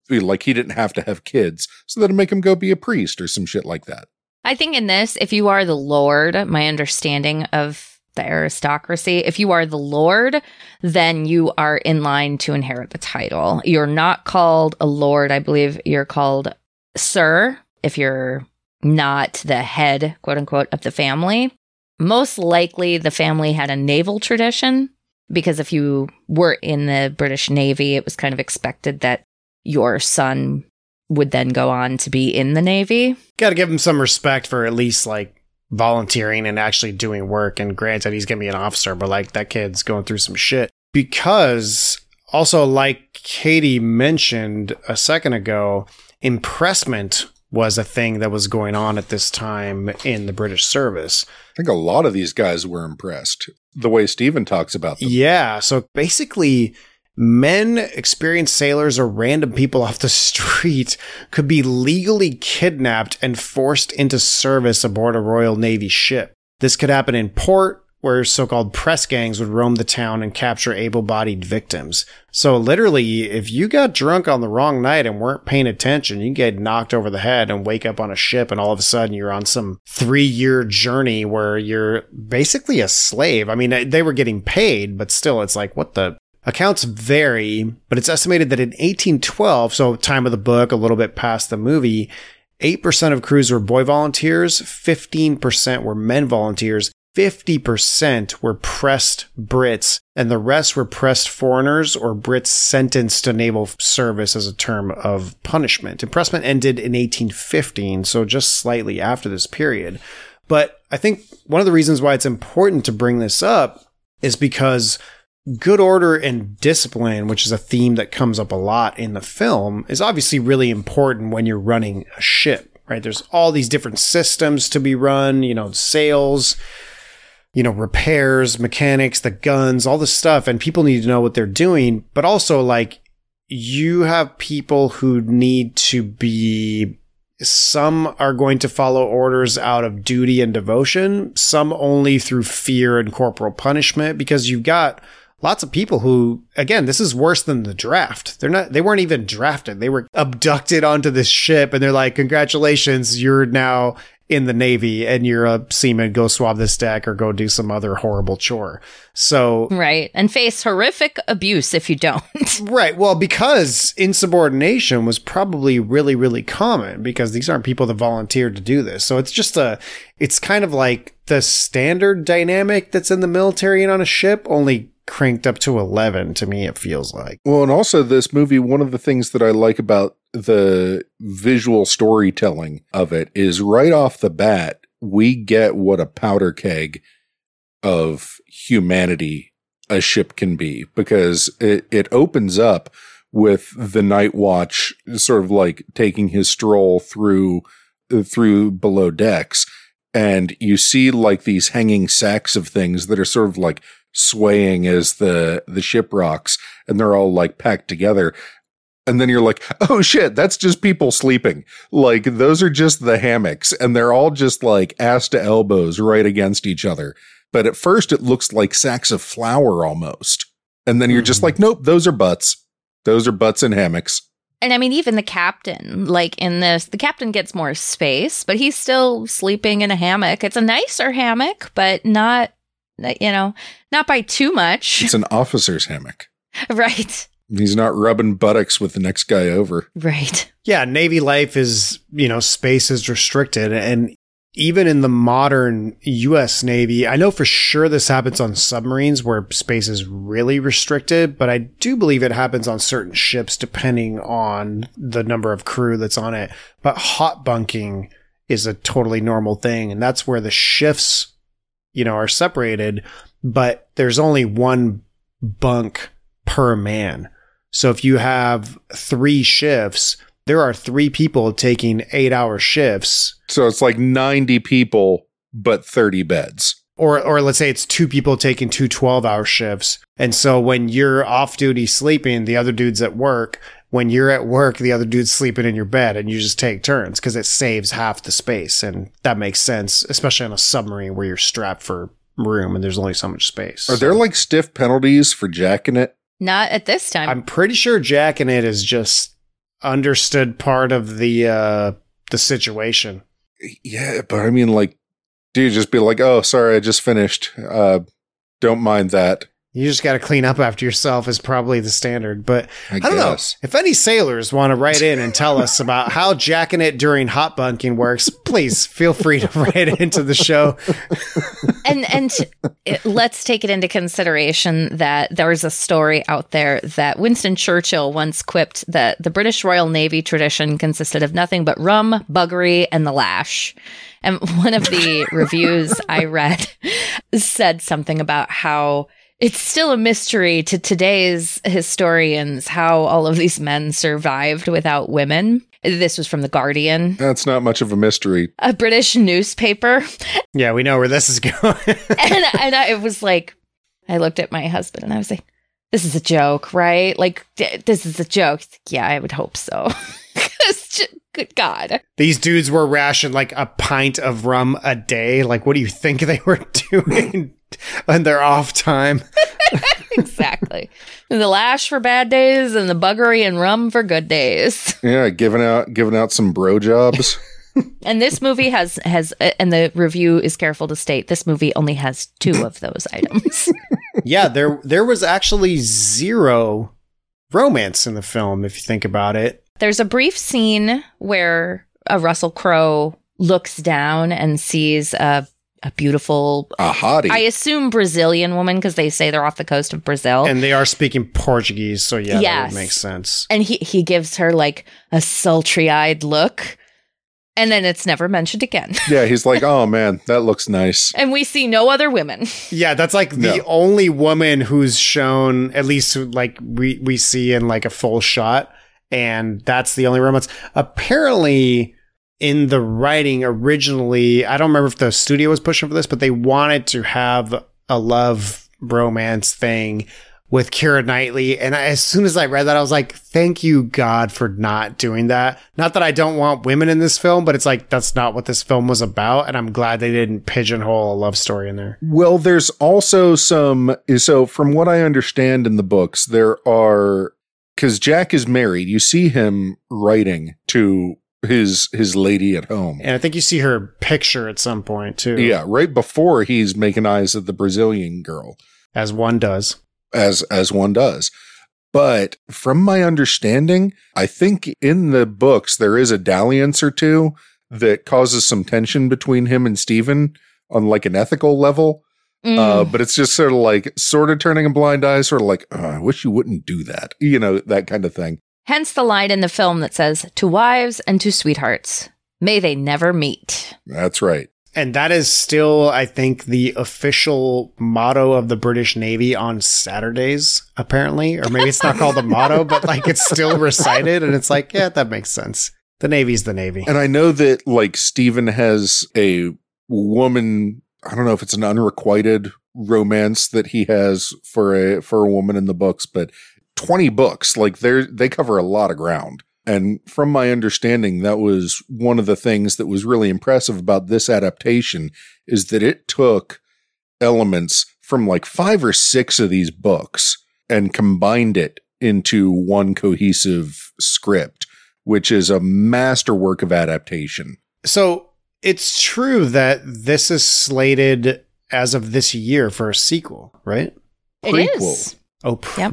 A: like he didn't have to have kids so that'd make him go be a priest or some shit like that.
C: I think in this, if you are the Lord, my understanding of the aristocracy, if you are the Lord, then you are in line to inherit the title. You're not called a Lord. I believe you're called Sir if you're not the head, quote unquote, of the family. Most likely, the family had a naval tradition because if you were in the British Navy, it was kind of expected that your son would then go on to be in the Navy.
B: Got to give him some respect for at least like volunteering and actually doing work. And granted, he's going to be an officer, but like that kid's going through some shit. Because also, like Katie mentioned a second ago, impressment was a thing that was going on at this time in the British service.
A: i think a lot of these guys were impressed the way Stephen talks about them
B: Yeah. So basically, men, experienced sailors, or random people off the street could be legally kidnapped and forced into service aboard a Royal Navy ship. This could happen in port, where so called press gangs would roam the town and capture able bodied victims. So, literally, if you got drunk on the wrong night and weren't paying attention, you get knocked over the head and wake up on a ship, and all of a sudden you're on some three year journey where you're basically a slave. I mean, they were getting paid, but still, it's like, what the? Accounts vary, but it's estimated that in 1812, so time of the book, a little bit past the movie, 8% of crews were boy volunteers, 15% were men volunteers, 50% were pressed Brits, and the rest were pressed foreigners or Brits sentenced to naval service as a term of punishment. Impressment ended in 1815, so just slightly after this period. But I think one of the reasons why it's important to bring this up is because good order and discipline, which is a theme that comes up a lot in the film, is obviously really important when you're running a ship, right? There's all these different systems to be run, you know, sails, you know, repairs, mechanics, the guns, all this stuff, and people need to know what they're doing, but also like you have people who need to be some are going to follow orders out of duty and devotion, some only through fear and corporal punishment because you've got lots of people who again this is worse than the draft they're not they weren't even drafted they were abducted onto this ship and they're like congratulations you're now in the navy and you're a seaman go swab this deck or go do some other horrible chore so
C: Right. And face horrific abuse if you don't.
B: Right. Well, because insubordination was probably really, really common because these aren't people that volunteered to do this. So it's just a, it's kind of like the standard dynamic that's in the military and on a ship, only cranked up to 11 to me, it feels like.
A: Well, and also this movie, one of the things that I like about the visual storytelling of it is right off the bat, we get what a powder keg of humanity a ship can be because it, it opens up with the night watch sort of like taking his stroll through through below decks and you see like these hanging sacks of things that are sort of like swaying as the the ship rocks and they're all like packed together. And then you're like oh shit that's just people sleeping. Like those are just the hammocks and they're all just like ass to elbows right against each other. But at first it looks like sacks of flour almost. And then you're just
B: Mhm.
A: like nope those are butts. Those are butts and hammocks.
C: And I mean, even the captain, like in this, the captain gets more space, but he's still sleeping in a hammock. It's a nicer hammock, but not, you know, not by too much.
A: it's an officer's hammock
C: right.
A: he's not rubbing buttocks with the next guy over
C: Right.
B: Yeah, Navy life is, you know, space is restricted. And even in the modern US Navy, I know for sure this happens on submarines where space is really restricted, but I do believe it happens on certain ships depending on the number of crew that's on it. But hot bunking is a totally normal thing. And that's where the shifts, you know, are separated, but there's only one bunk per man. So if you have three shifts, there are three people taking eight hour shifts,
A: so it's like 90 people but 30 beds
B: or, or let's say it's two people taking two 12 hour shifts. And so when you're off duty sleeping, the other dude's at work. When you're at work, the other dude's sleeping in your bed and you just take turns because it saves half the space. And that makes sense, especially on a submarine where you're strapped for room and there's only so much space.
A: are there like stiff penalties for jacking it
C: Not at this time.
B: I'm pretty sure jacking it is just understood part of the, uh, the situation.
A: Yeah, but I mean, like, do you just be like, oh, sorry, I just finished. Uh, don't mind that.
B: You just got to clean up after yourself is probably the standard. But
A: I,
B: I, don't
A: guess.
B: know if any sailors want to write in and tell us about how jacking it during hot bunking works. Please feel free to write into the show.
C: and and it, let's take it into consideration that there's a story out there that Winston Churchill once quipped that the British Royal Navy tradition consisted of nothing but rum, buggery, and the lash. And one of the reviews I read said something about how it's still a mystery to today's historians how all of these men survived without women. This was from The Guardian,
A: That's not much of a mystery.
C: a British newspaper.
B: Yeah, we know where this is going.
C: and and I was like, I looked at my husband and I was like, this is a joke, right? Like, d- this is a joke. Like, yeah, I would hope so. j- Good God.
B: These dudes were rationed like a pint of rum a day. Like, what do you think they were doing on their off time?
C: Exactly. the lash for bad days and the buggery and rum for good days.
A: Yeah, giving out giving out some bro jobs.
C: And this movie has has and the review is careful to state this movie only has two of those items.
B: yeah, there there was actually zero romance in the film if you think about it.
C: There's a brief scene where a Russell Crowe looks down and sees a a beautiful
A: A hottie.
C: I assume Brazilian woman because they say they're off the coast of Brazil.
B: And they are speaking Portuguese, so yeah, that
C: Yes.
B: would make sense.
C: and he he gives her like a sultry-eyed look and then it's never mentioned again
A: yeah, he's like, oh man, that looks nice.
C: and we see no other women
B: Yeah, that's like the only woman who's shown at least like we we see in like a full shot, and that's the only romance. Apparently, in the writing originally, I don't remember if the studio was pushing for this, but they wanted to have a love romance thing with Keira Knightley. And I, as soon as I read that, I was like, thank you, God, for not doing that. Not that I don't want women in this film, but it's like, that's not what this film was about. And I'm glad they didn't pigeonhole a love story in there.
A: Well, there's also some. So, from what I understand in the books, there are because Jack is married. You see him writing to his his lady at home.
B: And I think you see her picture at some point too.
A: Yeah, right before he's making eyes at the Brazilian girl,
B: As one does.
A: as as one does. But from my understanding, I think in the books there is a dalliance or two that causes some tension between him and Stephen on like an ethical level.
C: Mm.
A: Uh, but it's just sort of like sort of turning a blind eye, sort of like, oh, I wish you wouldn't do that. You know, that kind of thing.
C: Hence the line in the film that says to wives and to sweethearts may they never meet
A: That's right.
B: And that is still, I think, the official motto of the British Navy on Saturdays, apparently. Or maybe it's not called the motto, but like it's still recited. And it's like, yeah, that makes sense. The Navy's the Navy.
A: And I know that like Stephen has a woman, I don't know if it's an unrequited romance that he has for a for a woman in the books, but 20 books, like they they cover a lot of ground. And from my understanding, that was one of the things that was really impressive about this adaptation is that it took elements from like five or six of these books and combined it into one cohesive script, which is a masterwork of adaptation.
B: So it's true that this is slated as of this year for a sequel, right?
C: It
A: Prequel.
C: is.
B: Oh,
C: Yep.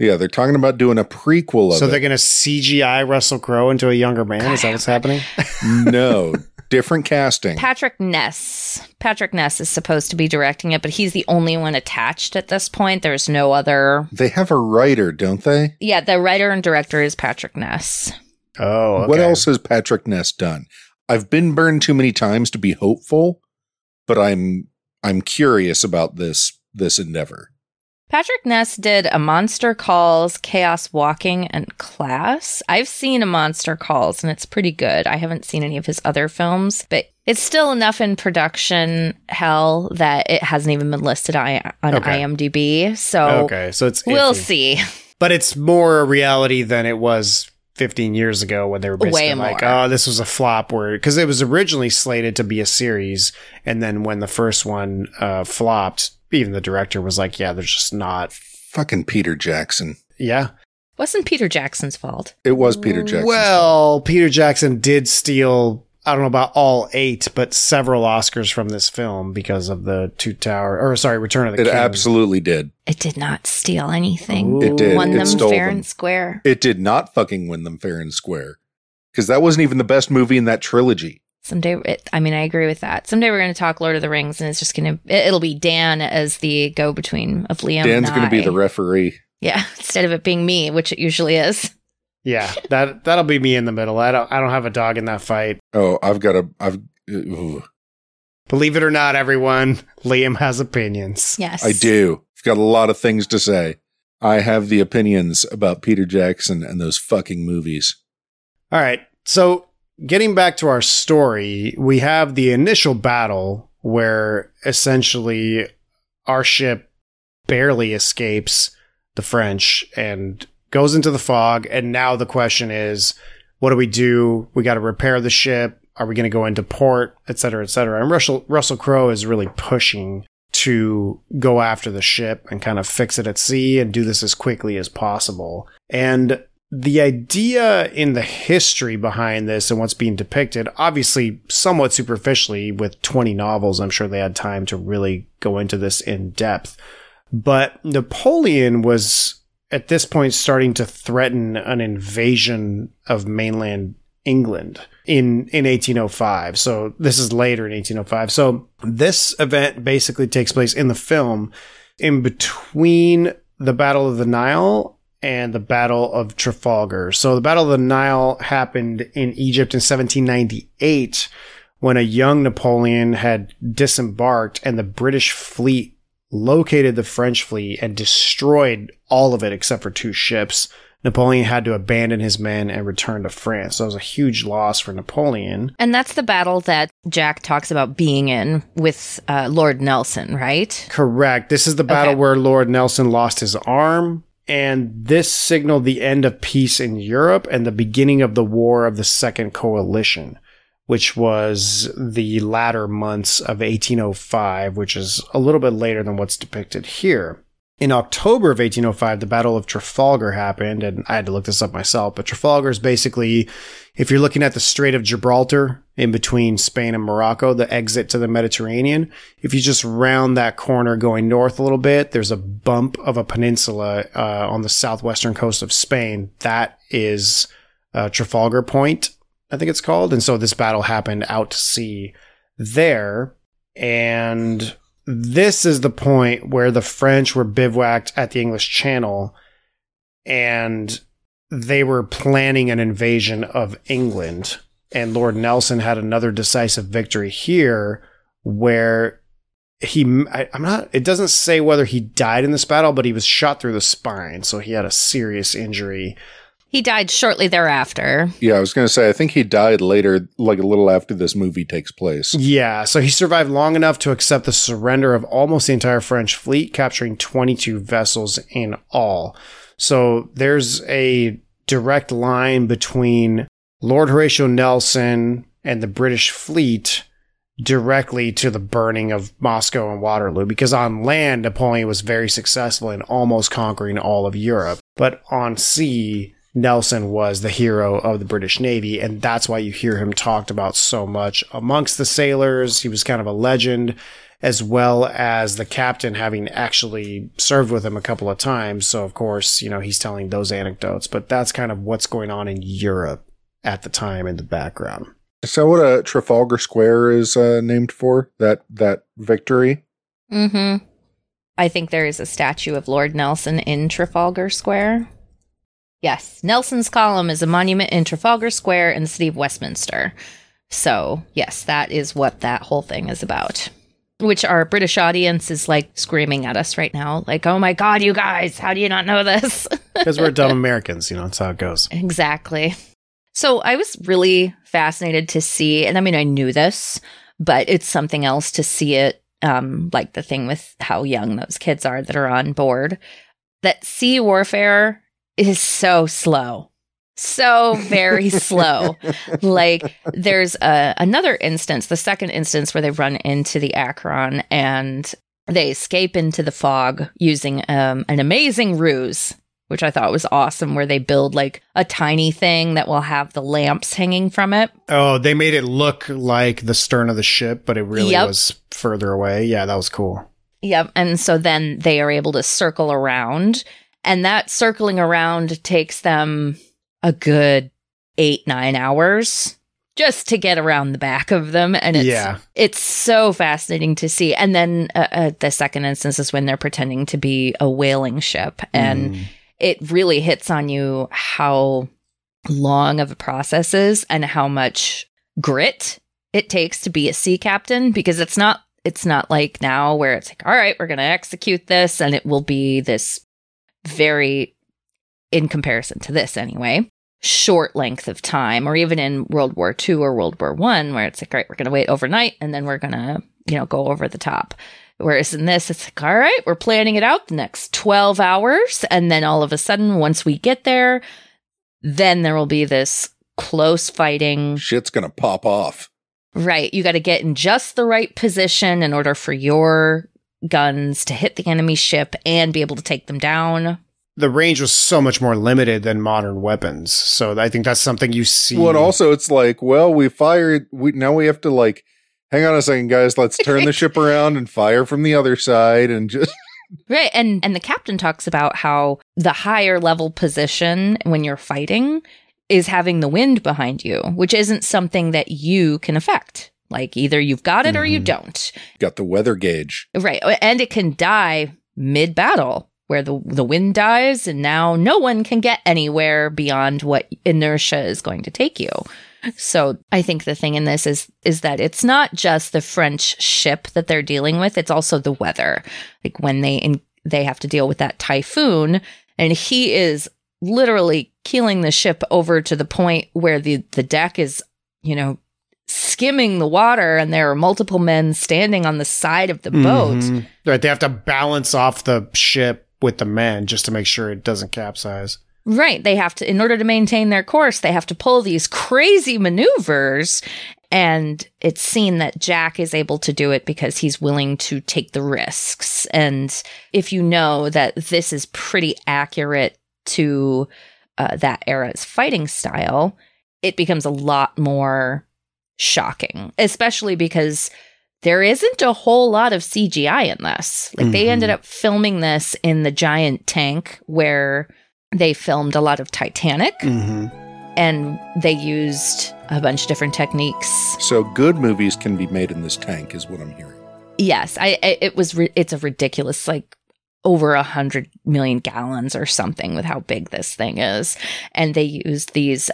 B: Prequel.
A: Yeah, they're talking about doing a prequel of
B: So
A: it.
B: they're going to CGI Russell Crowe into a younger man? Is that what's happening?
A: no, different casting.
C: Patrick Ness. Patrick Ness is supposed to be directing it, but he's the only one attached at this point. There's no other.
A: They have a writer, don't they?
C: Yeah, the writer and director is Patrick Ness.
B: Oh,
A: What else has Patrick Ness done? I've been burned too many times to be hopeful, but I'm I'm curious about this this endeavor.
C: Patrick Ness did a Monster Calls, Chaos Walking, and Class. I've seen a Monster Calls, and it's pretty good. I haven't seen any of his other films, but it's still enough in production hell that it hasn't even been listed on, on
B: Okay.
C: IMDb. So
B: Okay, so it's
C: we'll
B: iffy.
C: see.
B: But it's more a reality than it was 15 years ago when they were basically
C: Way
B: like,
C: more.
B: oh, this was a flop where because it was originally slated to be a series, and then when the first one uh, flopped, even the director was like, yeah, there's just not.
A: Fucking Peter Jackson.
B: Yeah.
C: Wasn't Peter Jackson's fault.
A: It was Peter Jackson.
B: Well, Peter Jackson did steal. I don't know about all eight, but several Oscars from this film because of the Two Tower, or sorry, Return of the
A: it
B: King.
A: It absolutely did.
C: It did not steal anything.
A: It did.
C: Won
A: It
C: them
A: stole
C: fair
A: them.
C: and square.
A: It did not fucking win them fair and square because that wasn't even the best movie in that trilogy.
C: Someday, it, I mean, I agree with that. Someday we're going to talk Lord of the Rings, and it's just going to, it'll be Dan as the go between of Liam.
A: Dan's going to be the referee.
C: Yeah, instead of it being me, which it usually is.
B: Yeah, that that'll be me in the middle. I don't I don't have a dog in that fight.
A: Oh, I've got a. I've. ooh.
B: Believe it or not, everyone, Liam has opinions.
C: Yes.
A: I do. I've got a lot of things to say. I have the opinions about Peter Jackson and those fucking movies.
B: All right. So, getting back to our story, we have the initial battle where essentially our ship barely escapes the French and goes into the fog. And now the question is, what do we do? We got to repair the ship. Are we going to go into port, et cetera, et cetera? And Russell, Russell Crowe is really pushing to go after the ship and kind of fix it at sea and do this as quickly as possible. And the idea in the history behind this and what's being depicted, obviously somewhat superficially with 20 novels, I'm sure they had time to really go into this in depth. But Napoleon was at this point starting to threaten an invasion of mainland England in in 1805. So this is later in 1805. So this event basically takes place in the film in between the Battle of the Nile and the Battle of Trafalgar. So the Battle of the Nile happened in Egypt in 1798 when a young Napoleon had disembarked and the British fleet located the French fleet and destroyed all of it except for two ships. Napoleon had to abandon his men and return to France. So it was a huge loss for Napoleon.
C: And that's the battle that Jack talks about being in with uh, Lord Nelson, right?
B: Correct. This is the battle
C: Okay.
B: where Lord Nelson lost his arm. And this signaled the end of peace in Europe and the beginning of the War of the Second Coalition, which was the latter months of 1805, which is a little bit later than what's depicted here. In October of 1805, the Battle of Trafalgar happened, and I had to look this up myself, but Trafalgar is basically, if you're looking at the Strait of Gibraltar in between Spain and Morocco, the exit to the Mediterranean, if you just round that corner going north a little bit, there's a bump of a peninsula uh, on the southwestern coast of Spain. That is uh, Trafalgar Point, I think it's called. And so this battle happened out to sea there. And this is the point where the French were bivouacked at the English Channel and they were planning an invasion of England. and Lord Nelson had another decisive victory here where he I, am not it doesn't say whether he died in this battle but he was shot through the spine so he had a serious injury
C: he died shortly thereafter
A: Yeah, I was going to say, I think he died later, like a little after this movie takes place.
B: yeah so he survived long enough to accept the surrender of almost the entire french fleet capturing 22 vessels in all so there's a direct line between lord horatio nelson and the british fleet directly to the burning of Moscow and Waterloo because on land, Napoleon was very successful in almost conquering all of Europe. But on sea, Nelson was the hero of the British Navy, and that's why you hear him talked about so much amongst the sailors. He was kind of a legend, as well as the captain having actually served with him a couple of times. So, of course, you know, he's telling those anecdotes, but that's kind of what's going on in Europe at the time in the background.
A: Is that what a Trafalgar Square is uh, named for? That that victory?
C: mm-hmm i think there is a statue of lord nelson in trafalgar square yes nelson's column is a monument in trafalgar square in the city of westminster so yes that is what that whole thing is about which our british audience is like screaming at us right now like oh my god you guys how do you not know this
B: Because we're dumb Americans, you know, that's how it goes.
C: Exactly. So I was really fascinated to see, and I mean, I knew this, but it's something else to see it, um, like the thing with how young those kids are that are on board. That sea warfare is so slow, so very slow. Like there's a, another instance, the second instance where they run into the Acheron and they escape into the fog using um, an amazing ruse which I thought was awesome, where they build like a tiny thing that will have the lamps hanging from it.
B: Oh, they made it look like the stern of the ship, but it really
C: Yep.
B: was further away. Yeah, that was cool.
C: Yep. And so then they are able to circle around, and that circling around takes them a good eight, nine hours just to get around the back of them. And it's,
B: yeah.
C: it's so fascinating to see. And then uh, uh, the second instance is when they're pretending to be a whaling ship. And
B: Mm.
C: it really hits on you how long of a process is and how much grit it takes to be a sea captain because it's not it's not like now where it's like all right we're going to execute this and it will be this very in comparison to this anyway short length of time or even in world war ii or world war one where it's like all right we're going to wait overnight and then we're going to you know go over the top Whereas in this, it's like, all right, we're planning it out the next 12 hours. And then all of a sudden, once we get there, then there will be this close fighting.
A: Shit's gonna pop off.
C: Right. You got to get in just the right position in order for your guns to hit the enemy ship and be able to take them down.
B: The range was so much more limited than modern weapons. So I think that's something you see.
A: Well, and also it's like, well, we fired. We now we have to like, hang on a second, guys. Let's turn the ship around and fire from the other side, and just
C: Right. And and the captain talks about how the higher level position when you're fighting is having the wind behind you, which isn't something that you can affect. Like either you've got it or you
B: Mhm.
C: don't.
A: got the weather gauge.
C: Right. And it can die mid battle where the the wind dies and now no one can get anywhere beyond what inertia is going to take you. So I think the thing in this is is that it's not just the French ship that they're dealing with, it's also the weather. Like when they in, they have to deal with that typhoon and he is literally keeling the ship over to the point where the the deck is, you know, skimming the water and there are multiple men standing on the side of the boat.
B: Mhm. Right. They have to balance off the ship with the men just to make sure it doesn't capsize.
C: Right. They have to, in order to maintain their course, they have to pull these crazy maneuvers. And it's seen that Jack is able to do it because he's willing to take the risks. And if you know that this is pretty accurate to uh, that era's fighting style, it becomes a lot more shocking, especially because there isn't a whole lot of CGI in this. Like they
B: Mhm.
C: ended up filming this in the giant tank where they filmed a lot of Titanic
B: Mm-hmm.
C: and they used a bunch of different techniques.
A: So good movies can be made in this tank, is what I'm hearing.
C: Yes, I, it was it's a ridiculous like over a hundred million gallons or something with how big this thing is, and they used these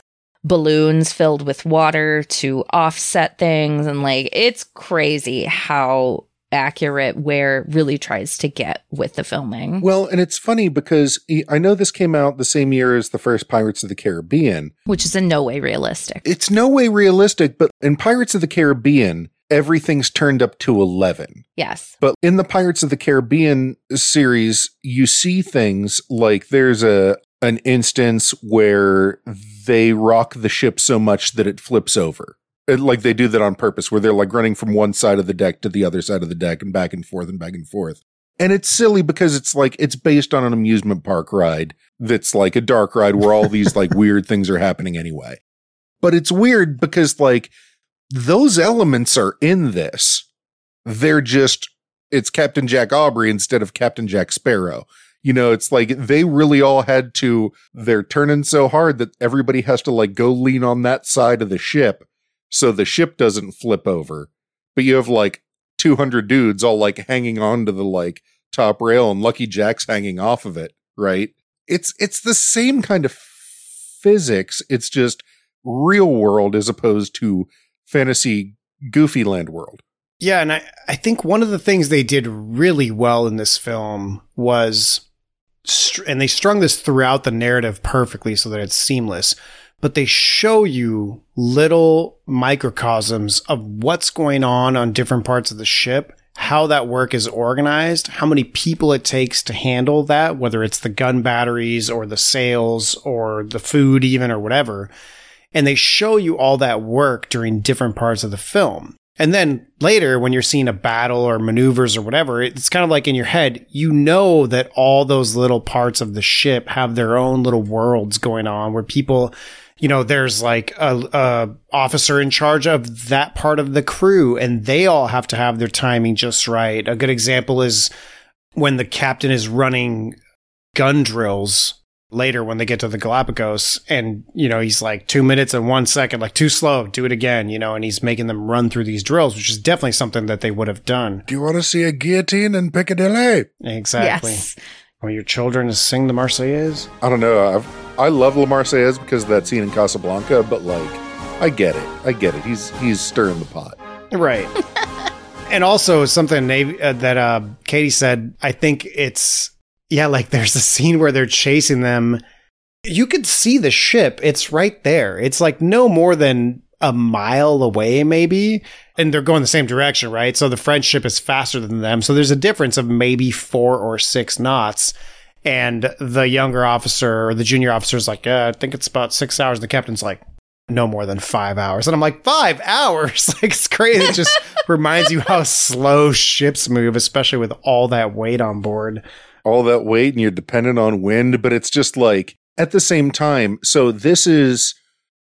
C: balloons filled with water to offset things. And like, it's crazy how accurate Weir really tries to get with the filming.
A: Well, and it's funny because I know this came out the same year as the first Pirates of the Caribbean.
C: which is in no way realistic.
A: It's no way realistic, but in Pirates of the Caribbean, everything's turned up to 11.
C: Yes.
A: But in the Pirates of the Caribbean series, you see things like there's a an instance where they rock the ship so much that it flips over. And, like they do that on purpose, where they're like running from one side of the deck to the other side of the deck and back and forth and back and forth. And it's silly because it's like it's based on an amusement park ride that's like a dark ride where all these like weird things are happening anyway. But it's weird because like those elements are in this. They're just it's Captain Jack Aubrey instead of Captain Jack Sparrow. You know, it's like they really all had to they're turning so hard that everybody has to like go lean on that side of the ship so the ship doesn't flip over. But you have like 200 dudes all like hanging on to the like top rail and Lucky Jack's hanging off of it, right? It's it's the same kind of physics. It's just real world as opposed to fantasy goofy land world.
B: Yeah, and I, I think one of the things they did really well in this film was, and they strung this throughout the narrative perfectly so that it's seamless, but they show you little microcosms of what's going on on different parts of the ship, how that work is organized, how many people it takes to handle that, whether it's the gun batteries or the sails or the food, even or whatever. And they show you all that work during different parts of the film. And then later, when you're seeing a battle or maneuvers or whatever, it's kind of like in your head, you know that all those little parts of the ship have their own little worlds going on where people, you know, there's like a, a officer in charge of that part of the crew and they all have to have their timing just right. A good example is when the captain is running gun drills later when they get to the Galapagos and you know he's like 2 minutes and 1 second like too slow do it again you know and he's making them run through these drills which is definitely something that they would have done
A: Do you want to see a guillotine in Piccadilly?
B: exactly
C: Yes.
B: or your children to sing the Marseillaise
A: I don't know. I've, I love La Marseillaise because of that scene in Casablanca, but like, I get it. I get it. He's he's stirring the pot.
B: right and also something Navy, uh, that uh, Katie said I think it's yeah like there's a scene where they're chasing them. You could see the ship. It's right there. It's like no more than a mile away maybe. And they're going the same direction right? So the french ship is faster than them. So there's a difference of maybe four or six knots. And the younger officer or the junior officer is like yeah i think it's about six hours. The captain's like no more than five hours. And i'm like five hours? Like it's crazy. It just reminds you how slow ships move especially with all that weight on board
A: All that weight and you're dependent on wind, but it's just like at the same time. So this is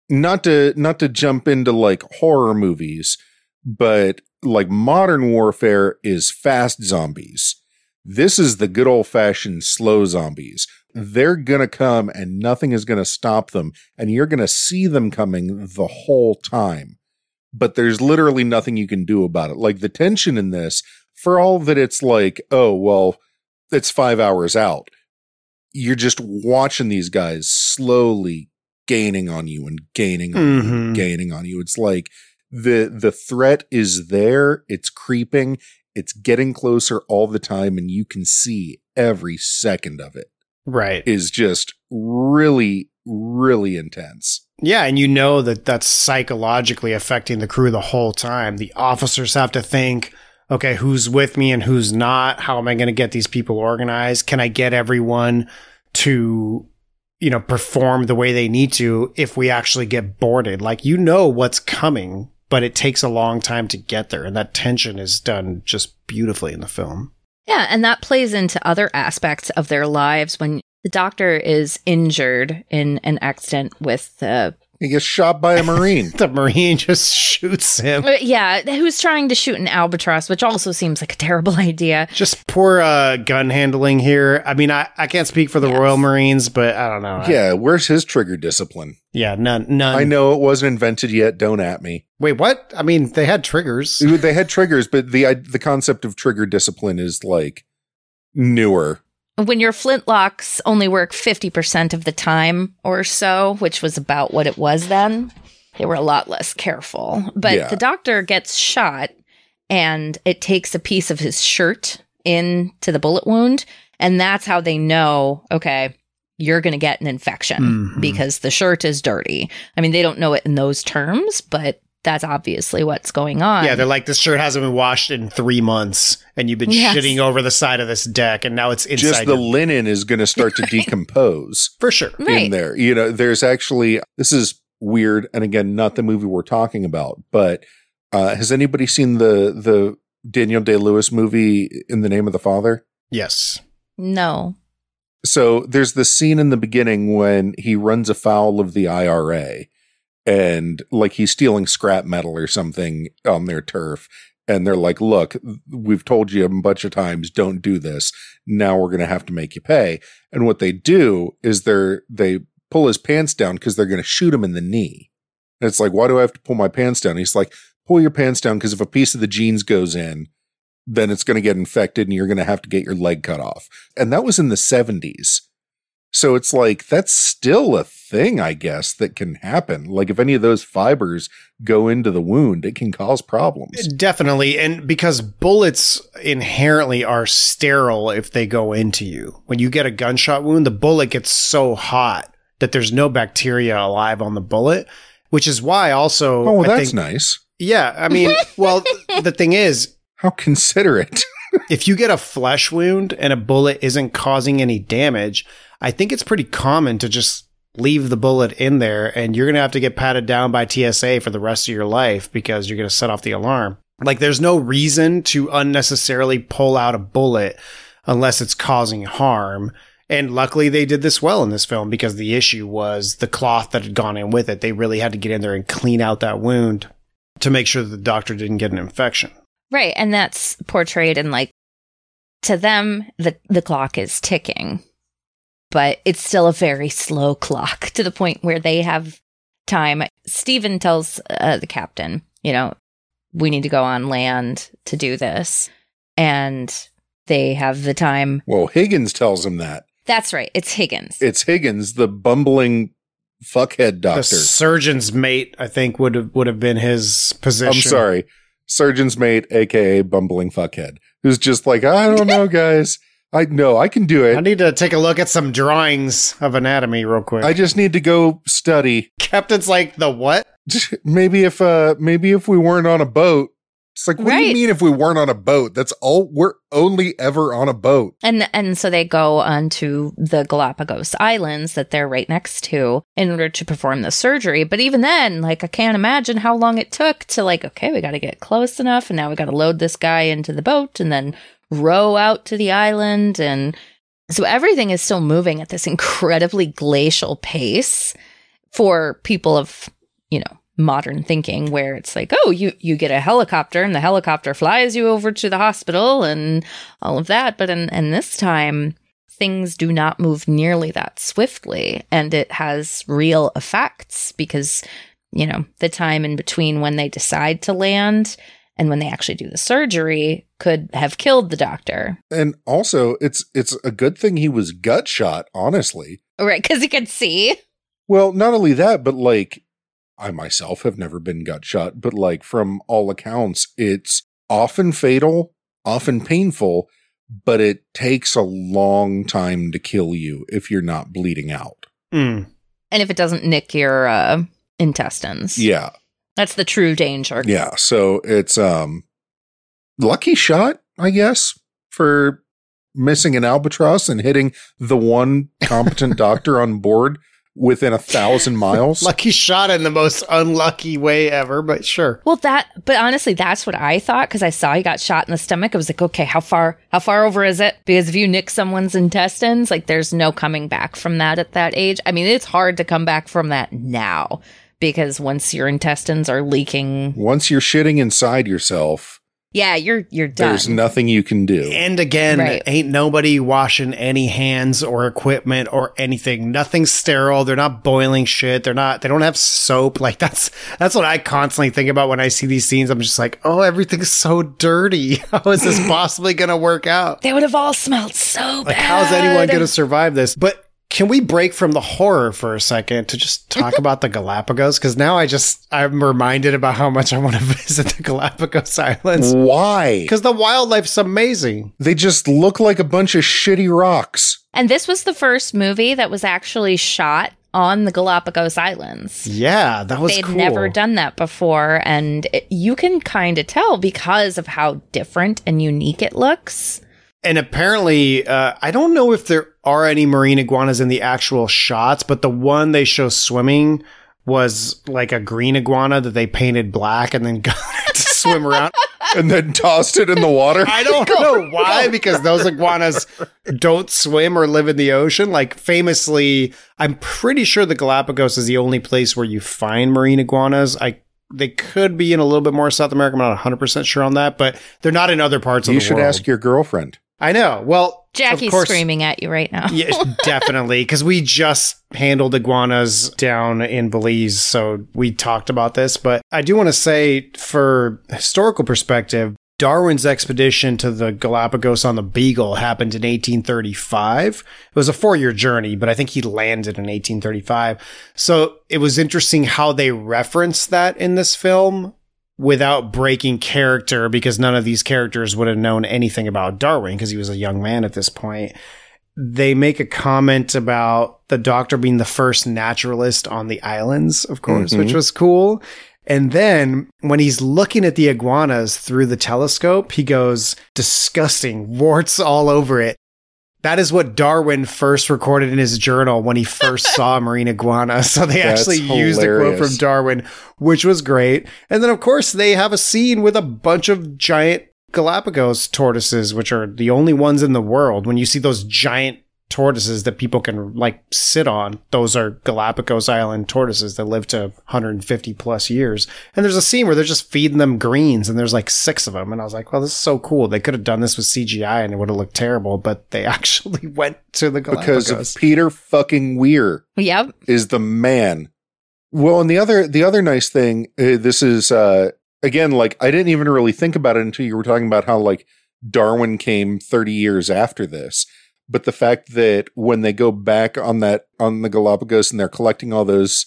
A: not to not to jump into like horror movies, but like modern warfare is fast zombies. This is the good old fashioned slow zombies. They're going to come and nothing is going to stop them. And you're going to see them coming the whole time. But there's literally nothing you can do about it. Like the tension in this, for all that it's like, oh, well, it's five hours out. You're just watching these guys slowly gaining on you and gaining on you
B: Mhm.
A: and gaining on you. It's like the the threat is there, it's creeping, it's getting closer all the time, and you can see every second of it
B: right
A: is just really, really intense.
B: Yeah, and you know that that's psychologically affecting the crew the whole time. The officers have to think, okay, who's with me and who's not? How am I going to get these people organized? Can I get everyone to, you know, perform the way they need to if we actually get boarded? Like, you know what's coming, but it takes a long time to get there. And that tension is done just beautifully in the film.
C: Yeah, and that plays into other aspects of their lives when the doctor is injured in an accident with the
A: He gets shot by a Marine.
B: The Marine just shoots him.
C: Uh, yeah, who's trying to shoot an albatross, which also seems like a terrible idea.
B: Just poor uh, gun handling here. I mean, I, I can't speak for the
C: Yes.
B: Royal Marines, but I don't know.
A: Yeah, where's his trigger discipline?
B: yeah, none, none.
A: I know it wasn't invented yet. Don't at me.
B: Wait, what? I mean, they had triggers.
A: They had triggers, but the the concept of trigger discipline is like newer.
C: When your flintlocks only work 50% of the time or so, which was about what it was then, they were a lot less careful. But
A: Yeah.
C: the doctor gets shot and it takes a piece of his shirt into the bullet wound. And that's how they know, okay, you're going to get an infection
B: Mhm.
C: because the shirt is dirty. I mean, they don't know it in those terms, but that's obviously what's going on.
B: Yeah, they're like, this shirt hasn't been washed in three months, and you've been
C: Yes.
B: shitting over the side of this deck, and now it's inside.
A: Just the
B: your-
A: linen is going to start to decompose
B: for sure.
C: right.
A: in there. You know, there's actually, this is weird. And again, not the movie we're talking about, but uh, has anybody seen the, the Daniel Day Lewis movie In the Name of the Father?
B: Yes.
C: No.
A: So there's this scene in the beginning when he runs afoul of the IRA and like he's stealing scrap metal or something on their turf. And they're like, look, we've told you a bunch of times, don't do this. Now we're going to have to make you pay. And what they do is they're, they pull his pants down because they're going to shoot him in the knee. And it's like, why do I have to pull my pants down? He's like, pull your pants down because if a piece of the jeans goes in, then it's going to get infected and you're going to have to get your leg cut off. And that was in the 70s. So it's like that's still a thing, I guess, that can happen. Like if any of those fibers go into the wound, it can cause problems.
B: Definitely. And because bullets inherently are sterile if they go into you. When you get a gunshot wound, the bullet gets so hot that there's no bacteria alive on the bullet, which is why also.
A: Oh, well, that's
B: think-
A: nice.
B: Yeah. I mean, well, the thing is,
A: How considerate.
B: If you get a flesh wound and a bullet isn't causing any damage, I think it's pretty common to just leave the bullet in there and you're going to have to get patted down by TSA for the rest of your life because you're going to set off the alarm. Like there's no reason to unnecessarily pull out a bullet unless it's causing harm. And luckily they did this well in this film because the issue was the cloth that had gone in with it. They really had to get in there and clean out that wound to make sure that the doctor didn't get an infection.
C: Right. And that's portrayed in like to them the the clock is ticking. But it's still a very slow clock to the point where they have time. Stephen tells uh, the captain, you know, we need to go on land to do this. And they have the time.
A: well, Higgins tells him that.
C: That's right. It's Higgins.
A: It's Higgins, the bumbling fuckhead doctor.
B: The surgeon's mate, I think, would have would have been his position.
A: I'm sorry. Surgeon's mate, aka bumbling fuckhead, who's just like, I don't know, guys. I know I can do it.
B: I need to take a look at some drawings of anatomy real quick.
A: I just need to go study.
B: Captain's like the what?
A: maybe if uh maybe if we weren't on a boat it's like what do you mean if we weren't on a boat? That's all we're only ever on a boat.
C: And and so they go onto the Galapagos Islands that they're right next to in order to perform the surgery. But even then, like I can't imagine how long it took to like, okay, we got to get close enough, and now we got to load this guy into the boat and then row out to the island, and so everything is still moving at this incredibly glacial pace for people of you know modern thinking where it's like oh you you get a helicopter and the helicopter flies you over to the hospital and all of that. But in, in this time things do not move nearly that swiftly. And it has real effects because you know the time in between when they decide to land and when they actually do the surgery could have killed the doctor.
A: And also it's it's a good thing he was gut shot honestly.
C: Right because he could see.
A: Well not only that but like i myself have never been gut shot but like from all accounts it's often fatal often painful but it takes a long time to kill you if you're not bleeding out.
B: Mm.
C: and if it doesn't nick your uh, intestines.
A: Yeah.
C: That's the true danger.
A: Yeah, so it's um lucky shot, I guess, for missing an albatross and hitting the one competent doctor on board within a thousand miles.
B: Lucky shot in the most unlucky way ever, but sure.
C: Well, that, but honestly, that's what I thought because I saw he got shot in the stomach. I was like, okay, how far, how far over is it? Because if you nick someone's intestines, like there's no coming back from that at that age. I mean, it's hard to come back from that now because once your intestines are leaking,
A: Once you're shitting inside yourself,
C: Yeah, you're you're done.
A: There's nothing you can do.
B: And again,
C: Right.
B: ain't nobody washing any hands or equipment or anything. Nothing's sterile. They're not boiling shit. They're not. They don't have soap. Like that's that's what I constantly think about when I see these scenes. I'm just like, oh, everything's so dirty. How is this possibly going to work out?
C: they would have all smelled so
B: Like,
C: bad.
B: how's anyone going to survive this? But can we break from the horror for a second to just talk about the Galapagos? Because now I just I'm reminded about how much I want to visit the Galapagos Islands.
A: Why?
B: Because the wildlife's amazing.
A: They just look like a bunch of shitty rocks.
C: And this was the first movie that was actually shot on the Galapagos Islands.
B: Yeah, that was
C: They'd
B: cool.
C: never done that before, and it, you can kind of tell because of how different and unique it looks.
B: And apparently, uh, I don't know if there are any marine iguanas in the actual shots, but the one they show swimming was like a green iguana that they painted black and then got it to swim around.
A: And then tossed it in the water.
B: I don't know why, because those iguanas don't swim or live in the ocean. Like famously, I'm pretty sure the Galapagos is the only place where you find marine iguanas. I they could be in a little bit more South America. I'm not 100 percent sure on that, but they're not in other parts of the world.
A: You should ask your girlfriend.
B: I know. Well,
C: Jackie's
B: course,
C: screaming at you right now.
B: Yeah, definitely. Because we just handled iguanas down in Belize. So we talked about this. But I do want to say, for historical perspective, Darwin's expedition to the Galapagos on the Beagle happened in 1835. It was a four year journey, but I think he landed in 1835. So it was interesting how they referenced that in this film without breaking character because none of these characters would have known anything about Darwin because he was a young man at this point. They make a comment about the doctor being the first naturalist on the islands, of course,
A: Mhm.
B: which was cool. And then when he's looking at the iguanas through the telescope, he goes, disgusting, warts all over it. That is what Darwin first recorded in his journal when he first saw marine iguana. So they
A: That's
B: actually used a quote from Darwin, which was great. And then, of course, they have a scene with a bunch of giant Galapagos tortoises, which are the only ones in the world. When you see those giant tortoises that people can like sit on, those are Galapagos Island tortoises that live to 150 plus years. And there's a scene where they're just feeding them greens, and there's like six of them. And I was like, well, this is so cool. They could have done this with CGI and it would have looked terrible, but they actually went to the Galapagos.
A: Because of Peter fucking Weir
C: Yep.
A: is the man. Well, and the other the other nice thing, uh, this is uh again like I didn't even really think about it until you were talking about how like Darwin came 30 years after this. But the fact that when they go back on that on the Galapagos and they're collecting all those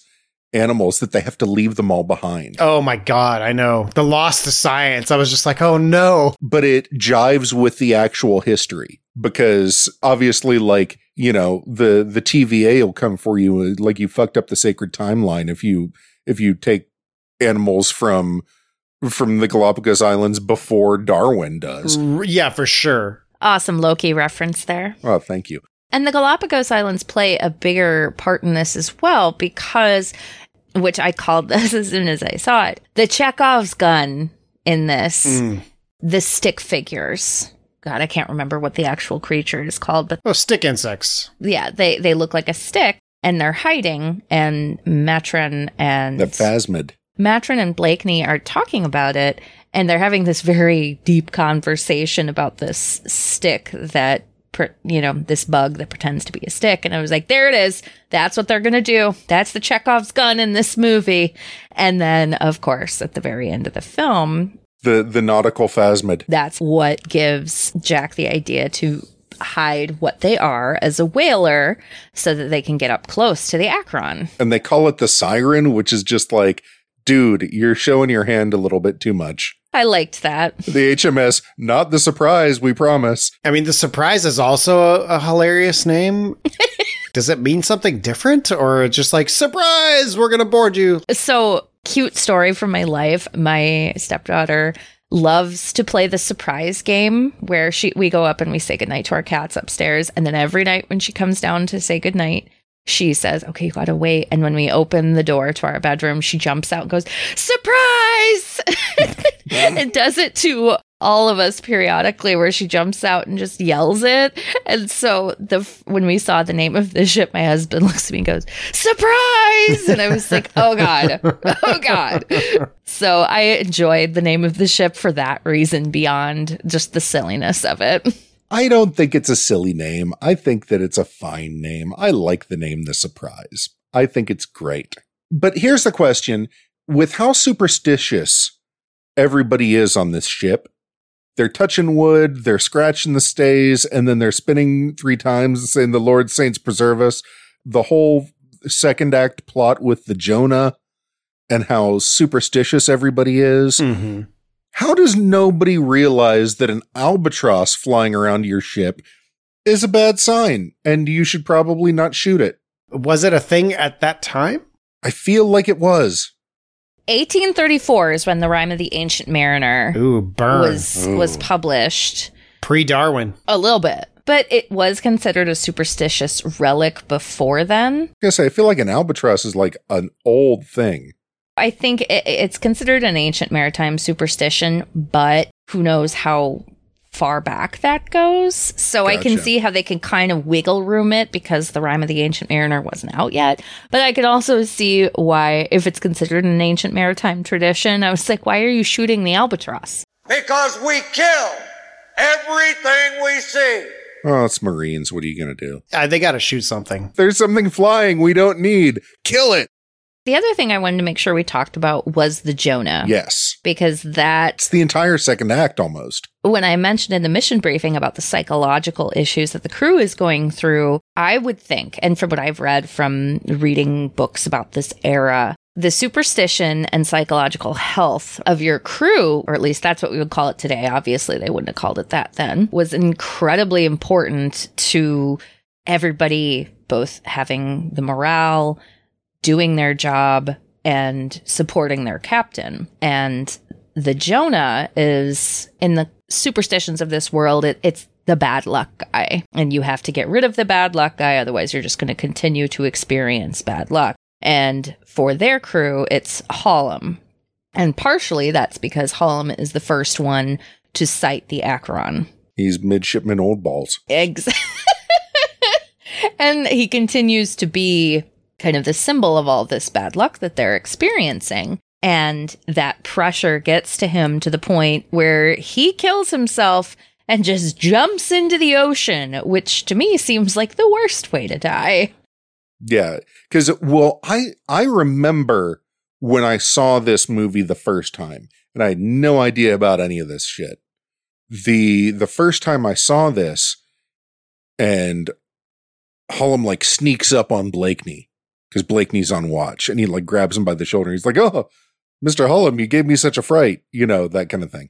A: animals that they have to leave them all behind.
B: Oh my god, I know. The loss to science. I was just like, oh no.
A: but it jives with the actual history because obviously like you know the the TVA will come for you uh, like you fucked up the sacred timeline if you if you take animals from from the Galapagos Islands before Darwin does.
B: Yeah, for sure.
C: Awesome Loki reference there.
A: Oh, thank you.
C: And the Galapagos Islands play a bigger part in this as well because, which I called this as soon as I saw it, the Chekhov's gun in this,
B: Mm.
C: the stick figures. God, I can't remember what the actual creature is called, but
B: Oh, stick insects.
C: yeah, they, they look like a stick and they're hiding. And Maturin and
A: The Phasmid.
C: Maturin and Blakeney are talking about it and they're having this very deep conversation about this stick that you know this bug that pretends to be a stick. And I was like there it is. That's what they're going to do. That's the Chekhov's gun in this movie. And then of course at the very end of the film
A: The the nautical Phasmid.
C: that's what gives Jack the idea to hide what they are as a whaler so that they can get up close to the Acheron.
A: And they call it the siren, which is just like, dude, you're showing your hand a little bit too much.
C: I liked that
A: The HMS, not the surprise, we promise.
B: I mean, the surprise is also a, a hilarious name. Does it mean something different or just like, surprise, we're going to board you?
C: So, cute story from my life. My stepdaughter loves to play the surprise game where she we go up and we say goodnight to our cats upstairs and then every night when she comes down to say goodnight she says okay you gotta wait and when we open the door to our bedroom she jumps out and goes surprise and does it to all of us periodically where she jumps out and just yells it. And so the when we saw the name of the ship, my husband looks at me and goes, "Surprise!" And I was like, "Oh god, oh god." So I enjoyed the name of the ship for that reason, beyond just the silliness of it.
A: I don't think it's a silly name. I think that it's a fine name. I like the name The Surprise. I think it's great. But here's the question with how superstitious everybody is on this ship, they're touching wood, they're scratching the stays, and then they're spinning three times and saying, The Lord Saints preserve us. The whole second act plot with the Jonah and how superstitious everybody is.
B: Mm-hmm.
A: How does nobody realize that an albatross flying around your ship is a bad sign and you should probably not shoot it?
B: Was it a thing at that time?
A: I feel like it was.
C: 1834 is when the rhyme of the Ancient Mariner
B: Ooh, burn.
C: was
A: Ooh.
C: was published.
B: Pre Darwin.
C: A little bit. But it was considered a superstitious relic before then.
A: I guess I feel like an albatross is like an old thing.
C: I think it, it's considered an ancient maritime superstition, but who knows how far back that goes. So I can see how they can kind of wiggle room it because the rhyme of the Ancient Mariner wasn't out yet. But I could also see why, if it's considered an ancient maritime tradition, I was like, why are you shooting the albatross?
E: Because we kill everything we see.
A: Oh, it's Marines. What are you going to do?
B: Uh, they got to shoot something.
A: There's something flying we don't need. Kill it.
C: The other thing I wanted to make sure we talked about was the Jonah.
A: Yes.
C: Because
A: that's the entire second act almost.
C: when I mentioned in the mission briefing about the psychological issues that the crew is going through, I would think, and from what I've read from reading books about this era, the superstition and psychological health of your crew, or at least that's what we would call it today. Obviously, they wouldn't have called it that then, was incredibly important to everybody, both having the morale, doing their job, and supporting their captain. And the Jonah is in the superstitions of this world, it, it's the bad luck guy. And you have to get rid of the bad luck guy, otherwise, you're just going to continue to experience bad luck. And for their crew, it's Hollom. And partially that's because Hollom is the first one to sight the Acheron.
A: He's midshipman old balls.
C: Eggs. and he continues to be kind of the symbol of all this bad luck that they're experiencing. And that pressure gets to him to the point where he kills himself and just jumps into the ocean, which to me seems like the worst way to die.
A: Yeah, because well, I I remember when I saw this movie the first time, and I had no idea about any of this shit. the The first time I saw this, and Hollom like sneaks up on Blakeney because Blakeney's on watch, and he like grabs him by the shoulder. He's like, "Oh, Mister Hollom, you gave me such a fright," you know that kind of thing.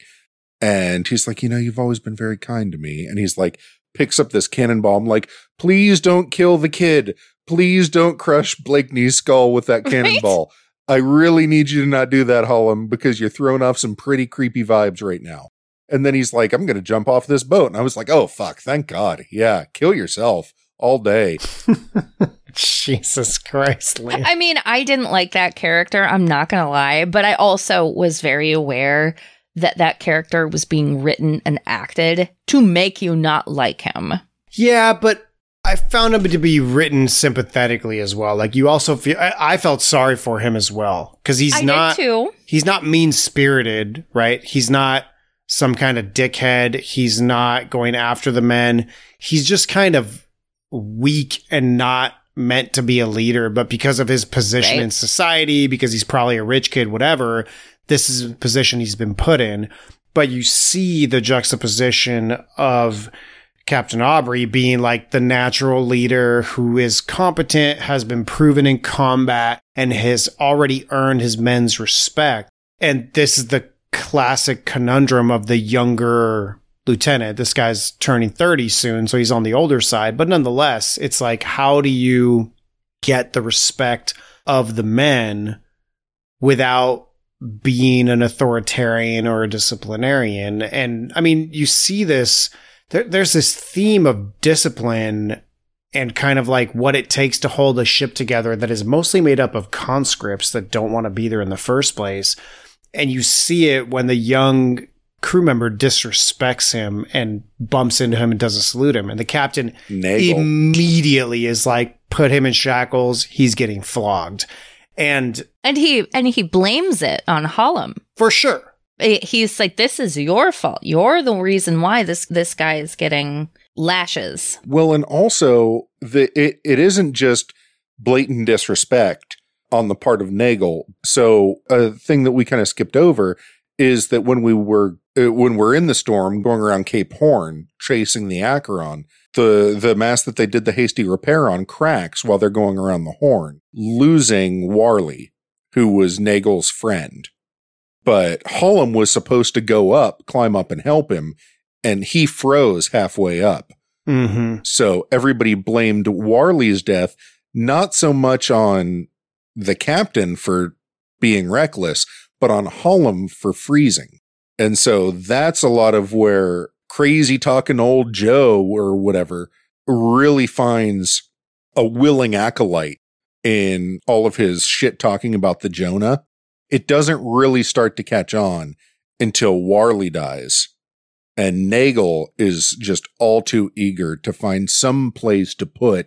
A: And he's like, "You know, you've always been very kind to me." And he's like, picks up this cannonball. I'm like, "Please don't kill the kid." please don't crush Blakeney's skull with that
C: Right?
A: cannonball. I really need you to not do that, Hollom, because you're throwing off some pretty creepy vibes right now. And then he's like, I'm going to jump off this boat. And I was like, oh, fuck. Thank God. Yeah. Kill yourself all day.
B: Jesus Christ, Lee.
C: I mean, I didn't like that character, I'm not going to lie, but I also was very aware that that character was being written and acted to make you not like him.
B: Yeah, but I found him to be written sympathetically as well. Like you also feel, I, I felt sorry for him as well because he's
C: I
B: not
C: too.
B: he's not mean spirited, right? He's not some kind of dickhead. He's not going after the men. He's just kind of weak and not meant to be a leader, but because of his position
C: Right.
B: in society, because he's probably a rich kid, whatever, this is a position he's been put in. But you see the juxtaposition of Captain Aubrey being like the natural leader who is competent, has been proven in combat, and has already earned his men's respect. And this is the classic conundrum of the younger lieutenant. This guy's turning 30 soon, so he's on the older side. But nonetheless, it's like, how do you get the respect of the men without being an authoritarian or a disciplinarian? And I mean, you see this, there, there's this theme of discipline and kind of like what it takes to hold a ship together that is mostly made up of conscripts that don't want to be there in the first place. And you see it when the young crew member disrespects him and bumps into him and doesn't salute him. And the captain
A: Nagle.
B: immediately is like, put him in shackles. He's getting flogged. And
C: And he and he blames it on Hollom.
B: for sure,
C: He's like, "This is your fault. You're the reason why this this guy is getting lashes."
A: Well, and also the it, it isn't just blatant disrespect on the part of Nagle. So a thing that we kind of skipped over is that when we were uh, when we're in the storm going around Cape Horn chasing the Acheron, the the mast that they did the hasty repair on cracks while they're going around the horn, losing Warley, who was Nagle's friend. But Hollom was supposed to go up, climb up and help him, and he froze halfway up.
B: mm-hmm.
A: So everybody blamed Warley's death not so much on the captain for being reckless, but on Hollom for freezing. And so that's a lot of where crazy talking old Joe or whatever really finds a willing acolyte in all of his shit talking about the Jonah. It doesn't really start to catch on until Warley dies. And Nagle is just all too eager to find some place to put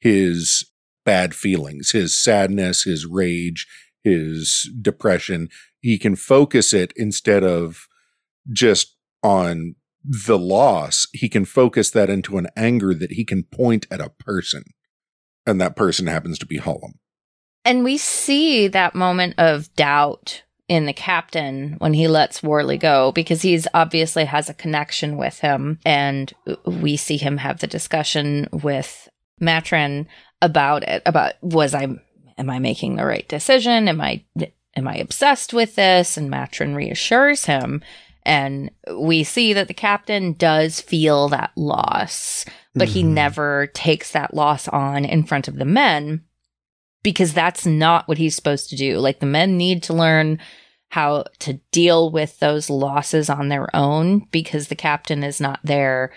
A: his bad feelings, his sadness, his rage, his depression. He can focus it instead of just on the loss. He can focus that into an anger that he can point at a person. And that person happens to be Hollom.
C: And we see that moment of doubt in the captain when he lets Warley go because he's obviously has a connection with him. And we see him have the discussion with Maturin about it, about was I, am I making the right decision? Am I, am I obsessed with this? And Maturin reassures him. And we see that the captain does feel that loss, but he
B: Mhm.
C: never takes that loss on in front of the men because that's not what he's supposed to do. Like the men need to learn how to deal with those losses on their own because the captain is not there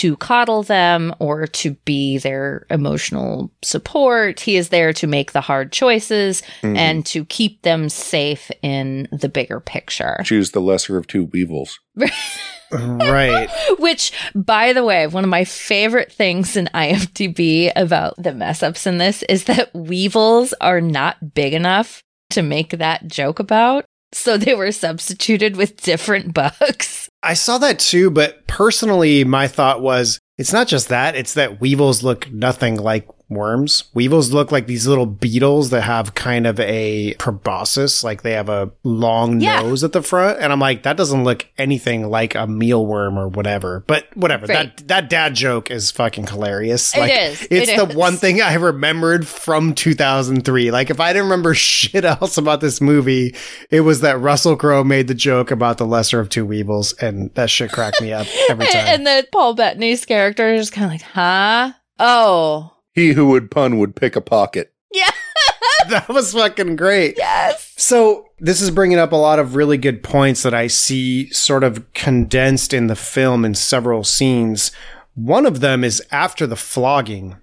C: to coddle them or to be their emotional support. He is there to make the hard choices
A: Mhm.
C: and to keep them safe in the bigger picture.
A: choose the lesser of two evils.
B: right.
C: Which, by the way, one of my favorite things in IMDb about the mess ups in this is that weevils are not big enough to make that joke about. So they were substituted with different bugs.
B: I saw that too, but personally, my thought was it's not just that, it's that weevils look nothing like worms. Weevils look like these little beetles that have kind of a proboscis, like they have a long
C: Yeah.
B: nose at the front. And I'm like, that doesn't look anything like a mealworm or whatever. But whatever.
C: Right.
B: That that dad joke is fucking hilarious.
C: It
B: like
C: is.
B: it's
C: It
B: the
C: is.
B: one thing I remembered from 2003. Like if I didn't remember shit else about this movie, it was that Russell Crowe made the joke about the lesser of two weevils, and that shit cracked me up every time.
C: And then Paul Bettany's character is kind of like, huh? Oh.
A: He who would pun would pick a pocket.
C: Yeah.
B: that was fucking great.
C: Yes.
B: So, this is bringing up a lot of really good points that I see sort of condensed in the film in several scenes. One of them is after the flogging,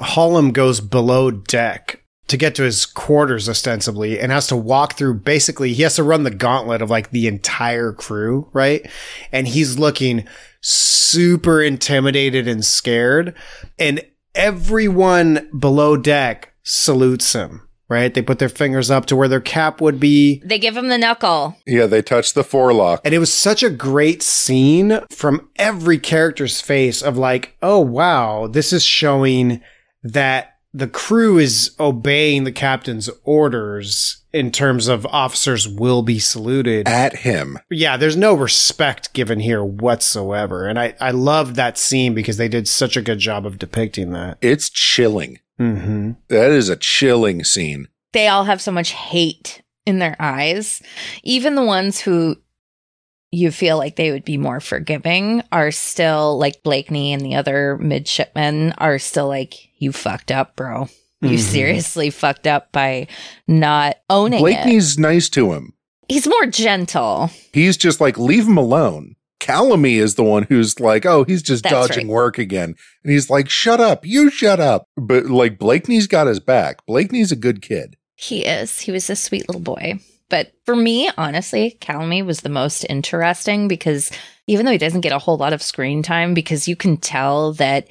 B: Hollom goes below deck to get to his quarters ostensibly and has to walk through basically he has to run the gauntlet of like the entire crew, right? And he's looking super intimidated and scared and everyone below deck salutes him, right? They put their fingers up to where their cap would be.
C: They give him the knuckle.
A: Yeah, they touch the forelock.
B: And it was such a great scene from every character's face of like, oh wow, this is showing that the crew is obeying the captain's orders in terms of officers will be saluted.
A: At him.
B: yeah, there's no respect given here whatsoever. And I, I love that scene because they did such a good job of depicting that.
A: It's chilling.
B: Mm-hmm.
A: That is a chilling scene.
C: they all have so much hate in their eyes. Even the ones who you feel like they would be more forgiving are still like Blakeney and the other midshipmen are still like, you fucked up, bro. You
B: Mhm.
C: seriously fucked up by not owning it.
A: Blakeney's nice to him.
C: He's more gentle.
A: He's just like, leave him alone. Calamy is the one who's like, oh, he's just
C: That's
A: dodging
C: right.
A: work again. And he's like, shut up. You shut up. But like, Blakeney's got his back. Blakeney's a good kid.
C: He is. He was a sweet little boy. But for me, honestly, Calamy was the most interesting because even though he doesn't get a whole lot of screen time, because you can tell that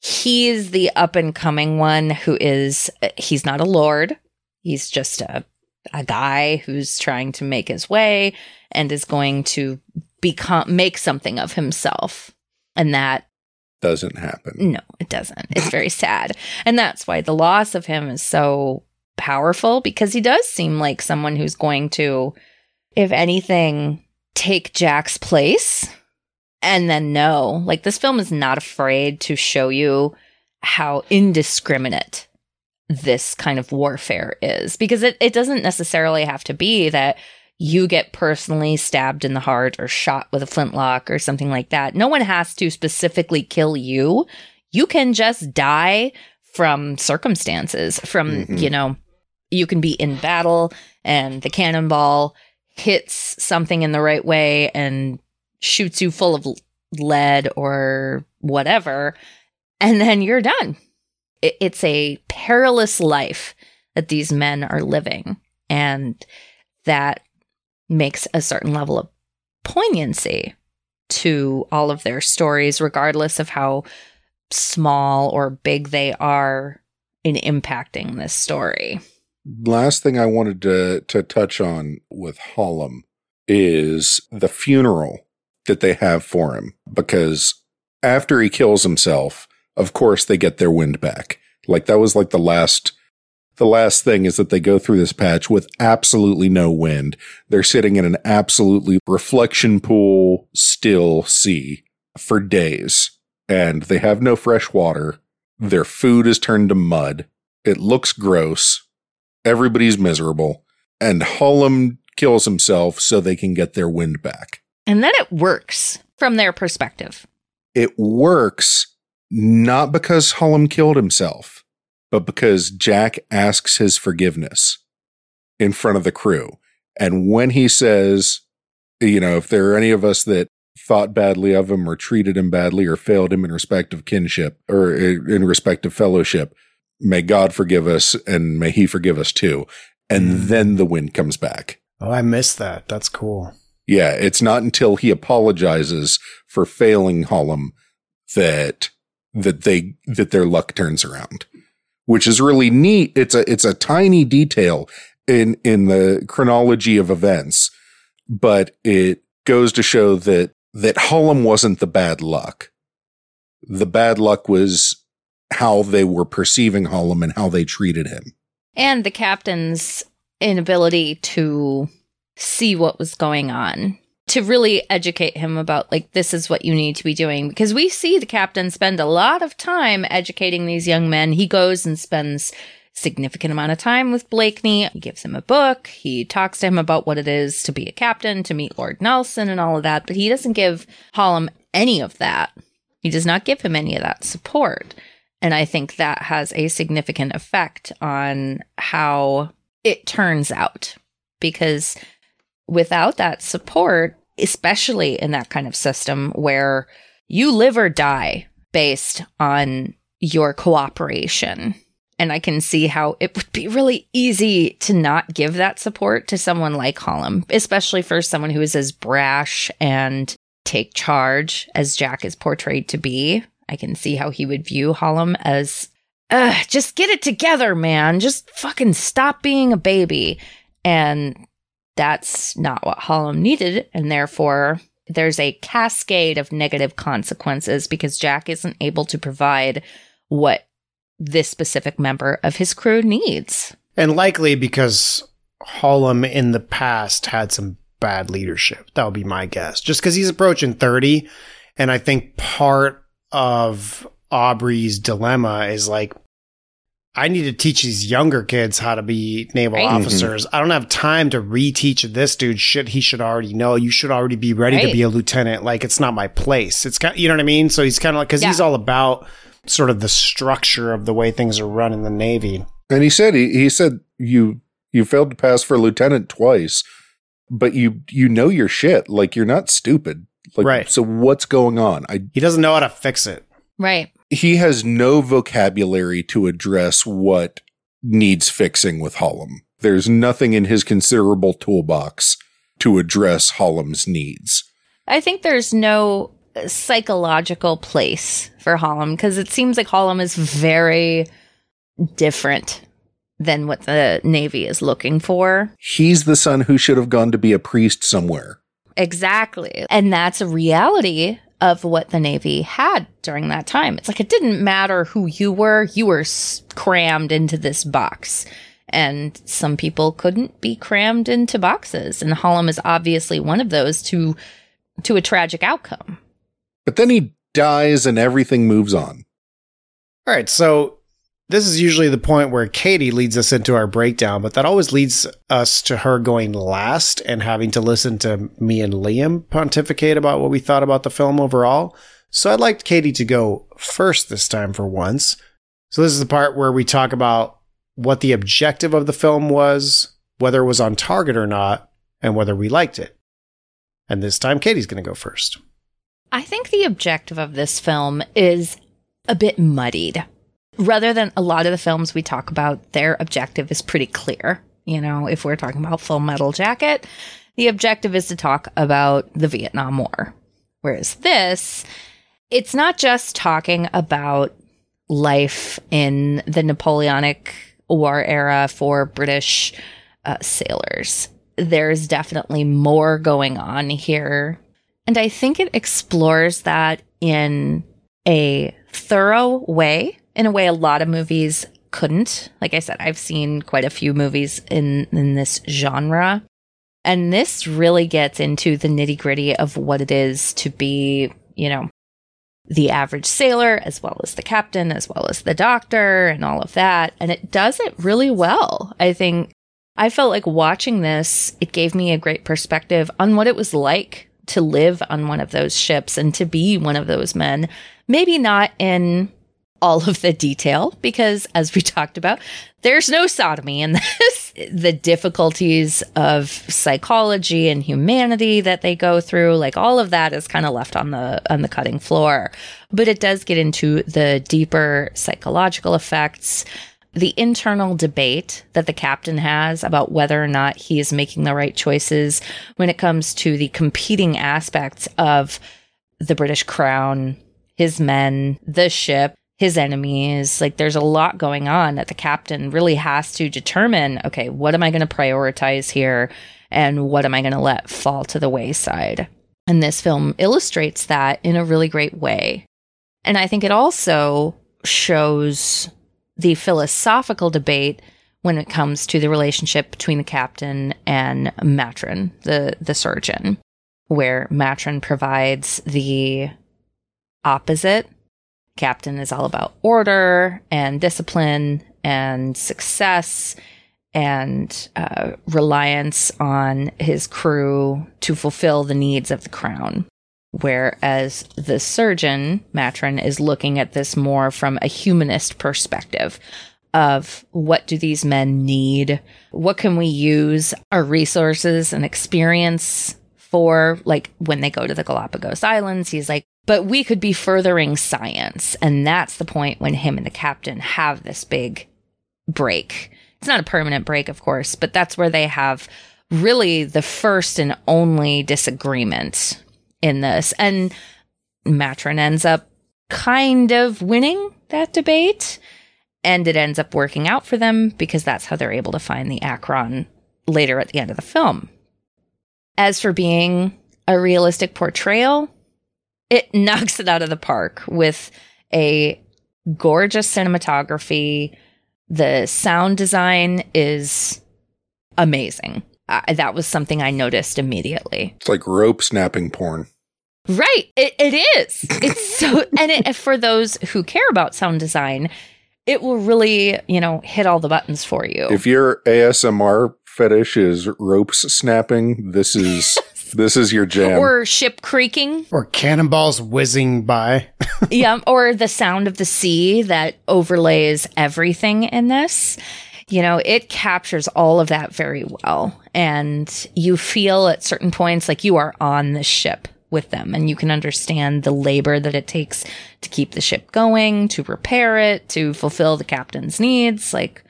C: he's the up and coming one who is, uh, he's not a lord. He's just a, a guy who's trying to make his way and is going to become, make something of himself. And that
A: Doesn't happen.
C: no, it doesn't. It's very sad. And that's why the loss of him is so powerful because he does seem like someone who's going to, if anything, take Jack's place. And then no, like this film is not afraid to show you how indiscriminate this kind of warfare is because it, it doesn't necessarily have to be that you get personally stabbed in the heart or shot with a flintlock or something like that. No one has to specifically kill you. You can just die from circumstances, from,
A: Mhm.
C: you know, you can be in battle and the cannonball hits something in the right way and shoots you full of lead or whatever, and then you're done. It- it's a perilous life that these men are living, and that makes a certain level of poignancy to all of their stories, regardless of how small or big they are in impacting this story.
A: Last thing I wanted to to touch on with Hollom is the funeral that they have for him because after he kills himself, of course they get their wind back. Like that was like the last the last thing is that they go through this patch with absolutely no wind. They're sitting in an absolutely reflection pool still sea for days and they have no fresh water. Their food is turned to mud. It looks gross. Everybody's miserable. And Hollom kills himself so they can get their wind back.
C: And then it works from their perspective.
A: It works not because Hollom killed himself, but because Jack asks his forgiveness in front of the crew. And when he says, you know, if there are any of us that thought badly of him or treated him badly or failed him in respect of kinship or uh, in respect of fellowship, may God forgive us and may he forgive us too. And
B: Mm.
A: then the wind comes back.
B: Oh, I missed that. That's cool.
A: Yeah, it's not until he apologizes for failing Hollom that that they that their luck turns around, which is really neat. It's a it's a tiny detail in in the chronology of events, but it goes to show that that Hollom wasn't the bad luck. The bad luck was how they were perceiving Hollom and how they treated him.
C: And the captain's inability to see what was going on, to really educate him about, like, this is what you need to be doing. Because we see the captain spend a lot of time educating these young men. He goes and spends significant amount of time with Blakeney. He gives him a book. He talks to him about what it is to be a captain, to meet Lord Nelson and all of that. But he doesn't give Hollom any of that. He does not give him any of that support. And I think that has a significant effect on how it turns out. Because without that support, especially in that kind of system where you live or die based on your cooperation, and I can see how it would be really easy to not give that support to someone like Hollom, especially for someone who is as brash and take charge as Jack is portrayed to be. I can see how he would view Hollom as, Ugh, just get it together, man. Just fucking stop being a baby. And that's not what Hollom needed. And therefore, there's a cascade of negative consequences because Jack isn't able to provide what this specific member of his crew needs.
B: And likely because Hollom in the past had some bad leadership. That would be my guess. Just because he's approaching 30. And I think part of Aubrey's dilemma is like, I need to teach these younger kids how to be naval
C: Right. Mm-hmm.
B: officers. I don't have time to reteach this dude shit he should already know. You should already be ready to be a lieutenant. Like it's not my place. It's kind, you know what I mean? So he's kind of like, cause he's all about sort of the structure of the way things are run in the Navy.
A: And he said he, he said you you failed to pass for lieutenant twice, but you you know your shit. Like you're not stupid. Like
B: Right.
A: so what's going on? I
B: He doesn't know how to fix it.
C: Right.
A: he has no vocabulary to address what needs fixing with Hollom. there's nothing in his considerable toolbox to address Hollom's needs.
C: I think there's no uh, psychological place for Hollom because it seems like Hollom is very different than what the Navy is looking for.
A: He's the son who should have gone to be a priest somewhere.
C: Exactly. And that's a reality of what the Navy had during that time. It's like it didn't matter who you were, you were crammed into this box. And some people couldn't be crammed into boxes. And Hollom is obviously one of those to to a tragic outcome.
A: But then he dies and everything moves on.
B: All right, so this is usually the point where Katie leads us into our breakdown, but that always leads us to her going last and having to listen to me and Liam pontificate about what we thought about the film overall. So I'd like Katie to go first this time for once. So this is the part where we talk about what the objective of the film was, whether it was on target or not, and whether we liked it. And this time Katie's going to go first.
C: I think the objective of this film is a bit muddied rather than a lot of the films we talk about, their objective is pretty clear. You know, if we're talking about Full Metal Jacket, the objective is to talk about the Vietnam War. Whereas this, it's not just talking about life in the Napoleonic War era for British uh, sailors. There's definitely more going on here. And I think it explores that in a thorough way in a way a lot of movies couldn't. Like I said, I've seen quite a few movies in in this genre. And this really gets into the nitty gritty of what it is to be, you know, the average sailor, as well as the captain, as well as the doctor, and all of that. And it does it really well. I think I felt like watching this, it gave me a great perspective on what it was like to live on one of those ships and to be one of those men. Maybe not in all of the detail because, as we talked about, there's no sodomy in this. the difficulties of psychology and humanity that they go through, like all of that is kind of left on the on the cutting floor. But it does get into the deeper psychological effects the internal debate that the captain has about whether or not he is making the right choices when it comes to the competing aspects of the British crown, his men, the ship, his enemies. Like there's a lot going on that the captain really has to determine okay, what am I going to prioritize here and what am I going to let fall to the wayside? And this film illustrates that in a really great way. And I think it also shows the philosophical debate when it comes to the relationship between the captain and Maturin, the, the surgeon, where Maturin provides the opposite captain is all about order and discipline and success and uh, reliance on his crew to fulfill the needs of the crown. Whereas the surgeon, Maturin, is looking at this more from a humanist perspective of what do these men need? What can we use our resources and experience for? Like when they go to the Galapagos Islands, he's like, but we could be furthering science. And that's the point when him and the captain have this big break. It's not a permanent break, of course, but that's where they have really the first and only disagreement in this. And Maturin ends up kind of winning that debate. And it ends up working out for them because that's how they're able to find the Acheron later at the end of the film. As for being a realistic portrayal, it knocks it out of the park with a gorgeous cinematography. The sound design is amazing. Uh, that was something I noticed immediately.
A: It's like rope snapping porn.
C: Right. It, it is. It's so, and it, for those who care about sound design, it will really, you know, hit all the buttons for you.
A: If your ASMR fetish is ropes snapping, this is this is your jam.
C: Or ship creaking.
B: Or cannonballs whizzing by.
C: yeah. Or the sound of the sea that overlays everything in this. You know, it captures all of that very well. And you feel at certain points like you are on the ship with them and you can understand the labor that it takes to keep the ship going, to repair it, to fulfill the captain's needs. Like,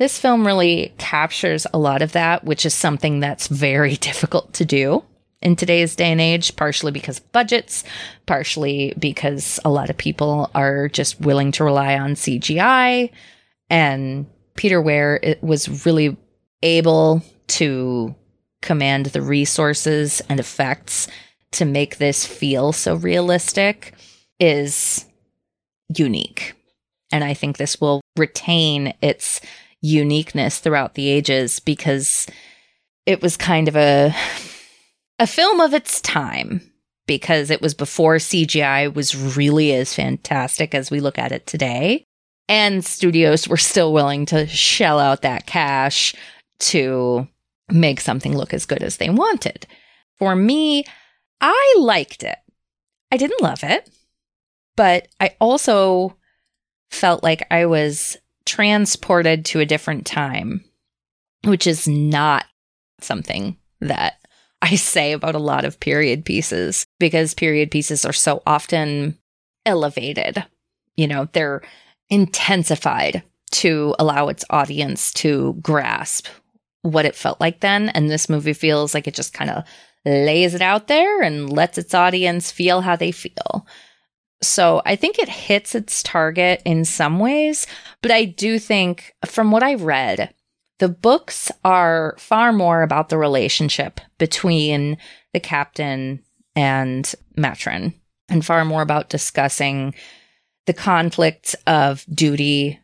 C: This film really captures a lot of that, which is something that's very difficult to do in today's day and age, partially because of budgets, partially because a lot of people are just willing to rely on CGI. And Peter it was really able to command the resources and effects to make this feel so realistic is unique. And I think this will retain its uniqueness throughout the ages because it was kind of a a film of its time because it was before CGI was really as fantastic as we look at it today. And studios were still willing to shell out that cash to make something look as good as they wanted. For me, I liked it. I didn't love it, but I also felt like I was transported to a different time, which is not something that I say about a lot of period pieces because period pieces are so often elevated. You know, they're intensified to allow its audience to grasp what it felt like then. And this movie feels like it just kind of lays it out there and lets its audience feel how they feel. So I think it hits its target in some ways, but I do think from what I read, the books are far more about the relationship between the captain and Maturin and far more about discussing the conflicts of duty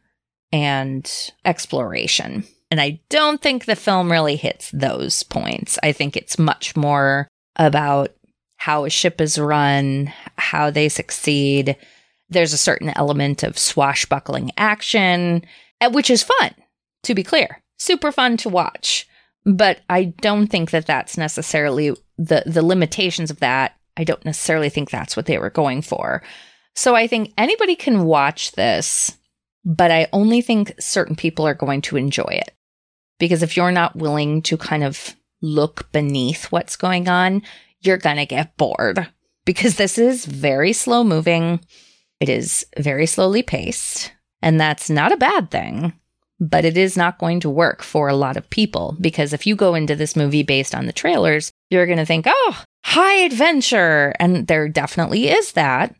C: and exploration. And I don't think the film really hits those points. I think it's much more about how a ship is run, how they succeed. There's a certain element of swashbuckling action, eh, which is fun, to be clear super fun to watch. But I don't think that that's necessarily the the limitations of that. I don't necessarily think that's what they were going for. So I think anybody can watch this, but I only think certain people are going to enjoy it. Because if you're not willing to kind of look beneath what's going on, you're going to get bored because this is very slow moving. It is very slowly paced, and that's not a bad thing but it is not going to work for a lot of people because if you go into this movie based on the trailers, you're going to think, oh, high adventure. And there definitely is that,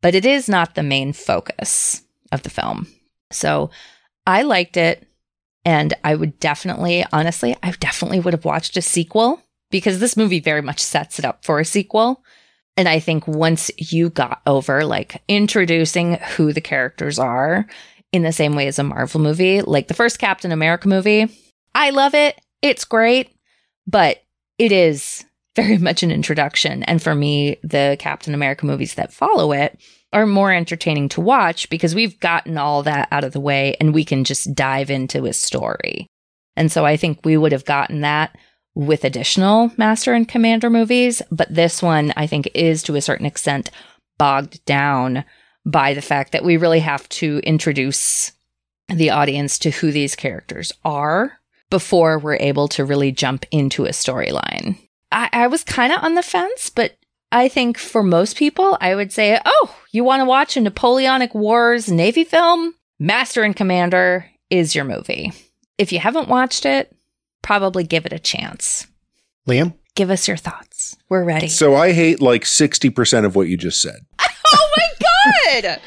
C: but it is not the main focus of the film. So I liked it. And I would definitely, honestly, I definitely would have watched a sequel because this movie very much sets it up for a sequel. And I think once you got over like introducing who the characters are in the same way as a Marvel movie. Like the first Captain America movie, I love it. It's great, but it is very much an introduction. And for me, the Captain America movies that follow it are more entertaining to watch because we've gotten all that out of the way and we can just dive into his story. And so I think we would have gotten that with additional Master and Commander movies, but this one I think is to a certain extent bogged down by the fact that we really have to introduce the audience to who these characters are before we're able to really jump into a storyline. I, I was kind of on the fence, but I think for most people, I would say, oh, you want to watch a Napoleonic Wars Navy film? Master and Commander is your movie. If you haven't watched it, probably give it a chance.
B: Liam?
C: Give us your thoughts. We're ready.
A: So I hate like 60% of what you just said.
C: oh my God.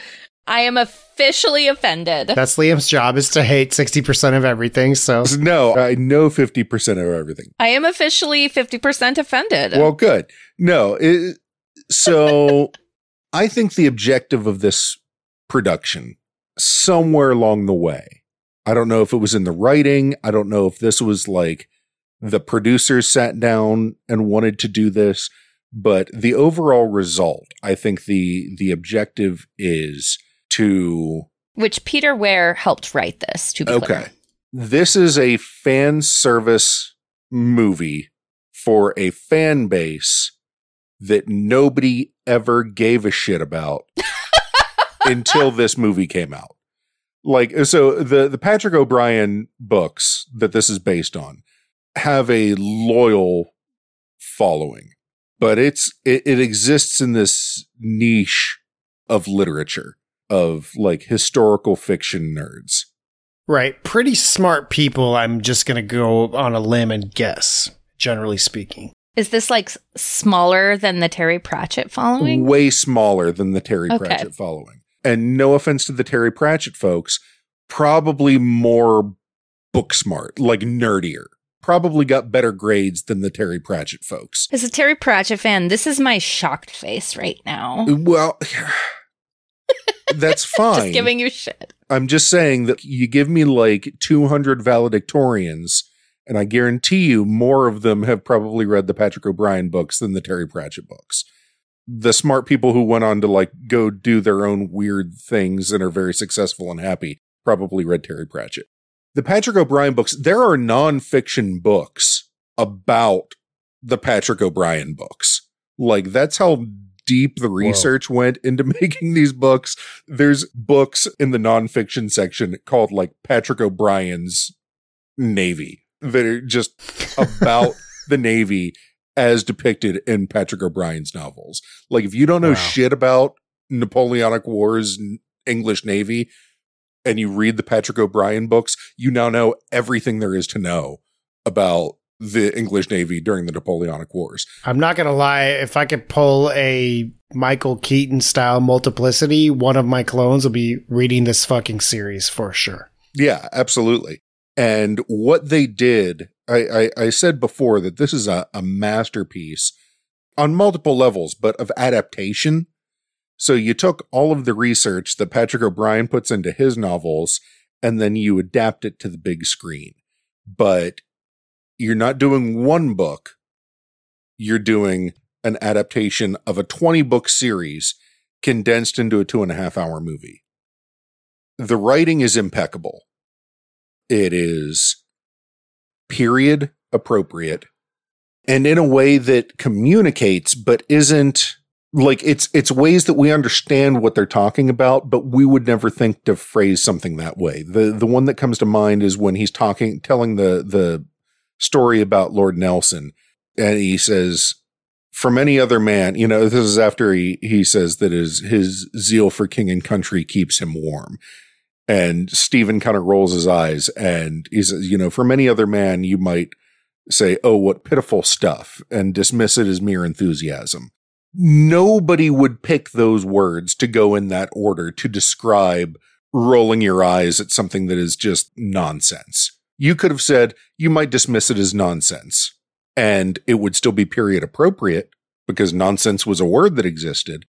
C: I am officially offended.
B: That's Liam's job is to hate 60% of everything. So
A: No, I know 50% of everything.
C: I am officially 50% offended.
A: Well, good. No, it, so I think the objective of this production, somewhere along the way, I don't know if it was in the writing. I don't know if this was like the producers sat down and wanted to do this, but the overall result, I think the the objective is to
C: which Peter Weir helped write this to be
A: okay.
C: clear.
A: This is a fan service movie for a fan base that nobody ever gave a shit about until this movie came out. Like so the the Patrick O'Brian books that this is based on have a loyal following, but it's it, it exists in this niche of literature of like historical fiction nerds.
B: Right. Pretty smart people, I'm just going to go on a limb and guess, generally speaking.
C: Is this like smaller than the Terry Pratchett following?
A: way smaller than the Terry
C: Okay.
A: Pratchett following. And no offense to the Terry Pratchett folks, probably more book smart, like nerdier. Probably got better grades than the Terry Pratchett folks.
C: As a Terry Pratchett fan, this is my shocked face right now.
A: Well, that's fine.
C: Just giving you shit.
A: I'm just saying that you give me like 200 valedictorians, and I guarantee you more of them have probably read the Patrick O'Brian books than the Terry Pratchett books. The smart people who went on to like go do their own weird things and are very successful and happy probably read Terry Pratchett. The Patrick O'Brian books, there are nonfiction books about the Patrick O'Brian books. Like that's how deep the research went into making these books there's books in the nonfiction section called like Patrick O'Brian's Navy that are just about the Navy as depicted in Patrick O'Brian's novels. Like if you don't know
B: Wow.
A: shit about Napoleonic Wars English Navy and you read the Patrick O'Brian books, you now know everything there is to know about the English Navy during the Napoleonic Wars.
B: I'm not going to lie. If I could pull a Michael Keaton style multiplicity, one of my clones will be reading this fucking series for sure.
A: Yeah, absolutely. And what they did, I, I, I said before that this is a, a masterpiece on multiple levels, but of adaptation. So you took all of the research that Patrick O'Brian puts into his novels, and then you adapt it to the big screen. But you're not doing one book, you're doing an adaptation of a 20 book series condensed into a two and a half hour movie. The writing is impeccable. It is period appropriate and in a way that communicates but isn't like it's it's ways that we understand what they're talking about but we would never think to phrase something that way. The the one that comes to mind is when he's talking telling the the story about Lord Nelson and he says from any other man, you know, this is after he he says that his his zeal for king and country keeps him warm. And Stephen kind of rolls his eyes and he says, you know, for many other man, you might say, oh, what pitiful stuff, and dismiss it as mere enthusiasm. Nobody would pick those words to go in that order to describe rolling your eyes at something that is just nonsense. You could have said, you might dismiss it as nonsense, and it would still be period appropriate because nonsense was a word that existed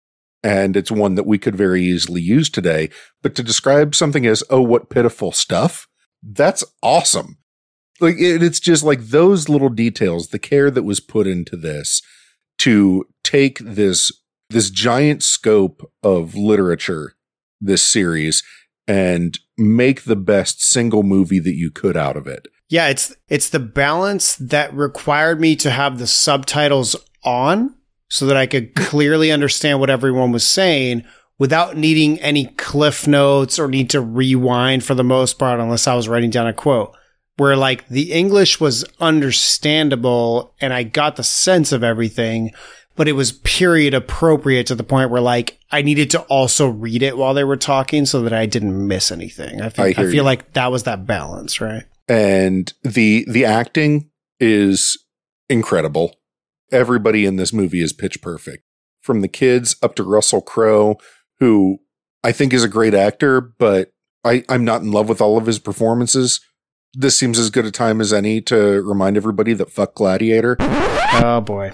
A: and it's one that we could very easily use today. But to describe something as, oh, what pitiful stuff, that's awesome. Like it, it's just like those little details, the care that was put into this to take this this giant scope of literature, this series, and make the best single movie that you could out of it.
B: Yeah, it's it's the balance that required me to have the subtitles on so that I could clearly understand what everyone was saying without needing any cliff notes or need to rewind for the most part unless I was writing down a quote. Where like the English was understandable and I got the sense of everything, but it was period appropriate to the point where like I needed to also read it while they were talking so that I didn't miss anything. I feel,
A: I
B: I feel
A: you.
B: like that was that balance, right?
A: and the the acting is incredible. Everybody in this movie is pitch perfect, from the kids up to Russell Crowe, who I think is a great actor, but I, I'm not in love with all of his performances. This seems as good a time as any to remind everybody that fuck Gladiator.
B: Oh boy.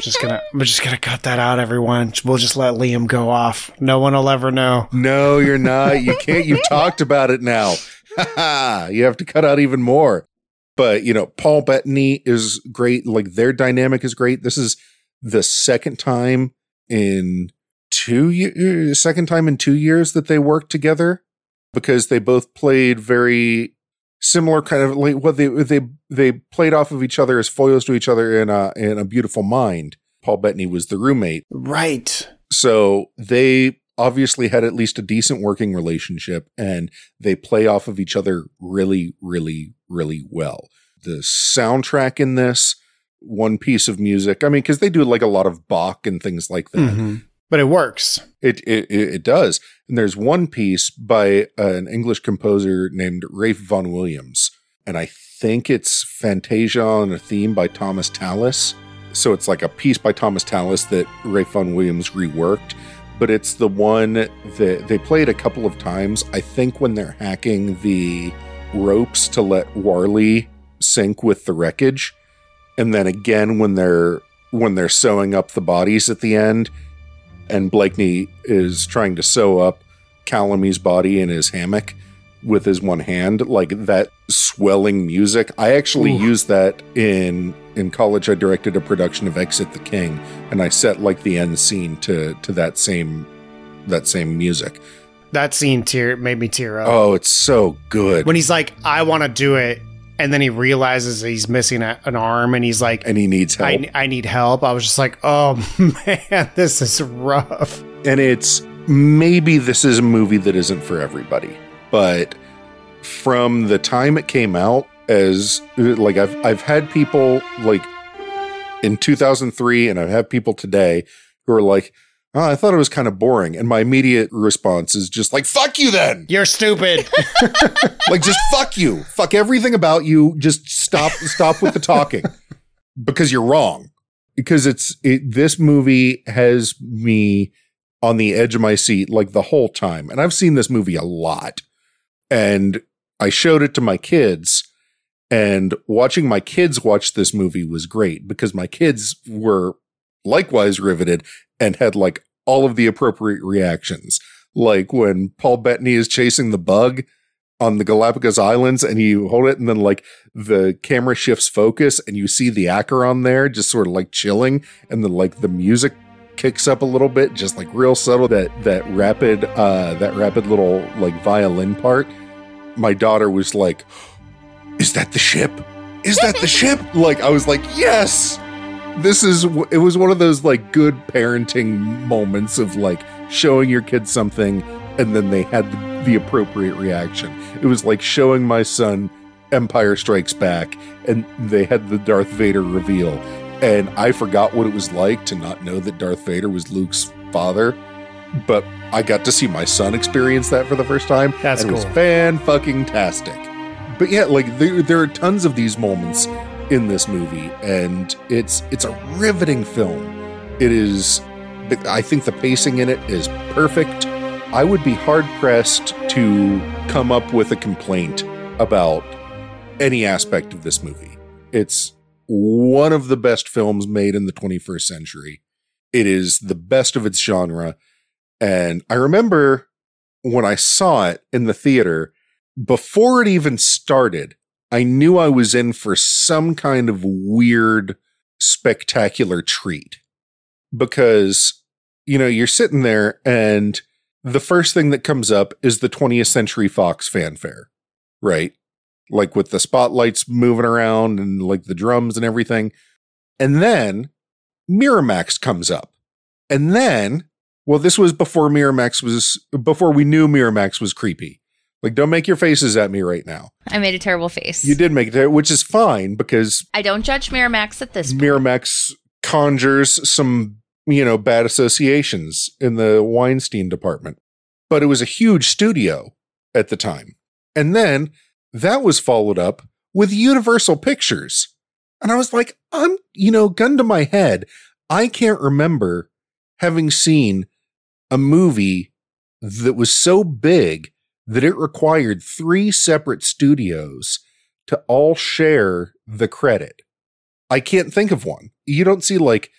B: just gonna I'm just gonna cut that out, everyone. We'll just let Liam go off. No one will ever know.
A: No, you're not. You can't. You've talked about it now. you have to cut out even more. But, you know, Paul Bettany is great. Like their dynamic is great. This is the second time in two years, er, second time in two years that they worked together because they both played very similar kind of like what they, they, they played off of each other as foils to each other in a, in a beautiful mind. Paul Bettany was the roommate
B: Right.
A: so they obviously had at least a decent working relationship and they play off of each other really, really, really well. The soundtrack in this, one piece of music, I mean, because they do like a lot of Bach and things like that.
B: Mhm. But it works.
A: It, it it does. And there's one piece by an English composer named Ralph Vaughan Williams, and I think it's Fantasia on a theme by Thomas Tallis. So it's like a piece by Thomas Tallis that Ralph Vaughan Williams reworked, but it's the one that they played a couple of times. I think when they're hacking the ropes to let Warley sink with the wreckage, and then again when they're when they're sewing up the bodies at the end and Blakeney is trying to sew up Calamy's body in his hammock with his one hand, like that swelling music. I actually
B: Ooh.
A: used that in in college. I directed a production of Exit the King, and I set like the end scene to to that same that same music.
B: That scene tear made me tear up.
A: Oh, it's so good.
B: When he's like, I want to do it. And then he realizes he's missing a, an arm and he's like,
A: and he needs help.
B: I, I need help. I was just like, oh man, this is rough.
A: and it's maybe this is a movie that isn't for everybody but from the time it came out as like I've I've had people like in 2003 and I've had people today who are like oh, I thought it was kind of boring and my immediate response is just like fuck you then!
B: You're stupid.
A: like just fuck you. Fuck everything about you. Just stop stop with the talking. Because you're wrong. Because it's it, this movie has me on the edge of my seat like the whole time. And i've seen this movie a lot. And i showed it to my kids. And watching my kids watch this movie was great because my kids were likewise riveted and had like all of the appropriate reactions. Like when paul bettany is chasing the bug on the Galapagos Islands and you hold it and then like the camera shifts focus and you see the Acheron there just sort of like chilling and then like the music kicks up a little bit just like real subtle that that rapid uh that rapid little like violin part. My daughter was like is that the ship? Is that the ship? Like I was like yes this is it was one of those like good parenting moments of like showing your kids something and then they had the, the appropriate reaction. It was like showing my son Empire Strikes Back and they had the Darth Vader reveal and I forgot what it was like to not know that Darth Vader was Luke's father, but I got to see my son experience that for the first time.
B: That's
A: and It was
B: cool.
A: fan fucking tastic. But yeah, like there, there are tons of these moments in this movie, and it's it's a riveting film. It is. I think the pacing in it is perfect. I would be hard pressed to come up with a complaint about any aspect of this movie. It's one of the best films made in the 21st century. It is the best of its genre. And I remember when I saw it in the theater, before it even started, I knew I was in for some kind of weird, spectacular treat. Because, you know, you're sitting there and the first thing that comes up is the 20th Century Fox fanfare, right? Like with the spotlights moving around and like the drums and everything. And then Miramax comes up. And then, well, this was before Miramax was, before we knew Miramax was creepy. Like, don't make your faces at me right now.
C: I made a terrible face.
A: You did make it which is fine because
C: I don't judge Miramax at this point.
A: Miramax conjures some, you know, bad associations in the Weinstein department. But it was a huge studio at the time. And then that was followed up with Universal Pictures. And I was like, I'm, you know, gun to my head, I can't remember having seen a movie that was so big that it required three separate studios to all share the credit. I can't think of one. You don't see like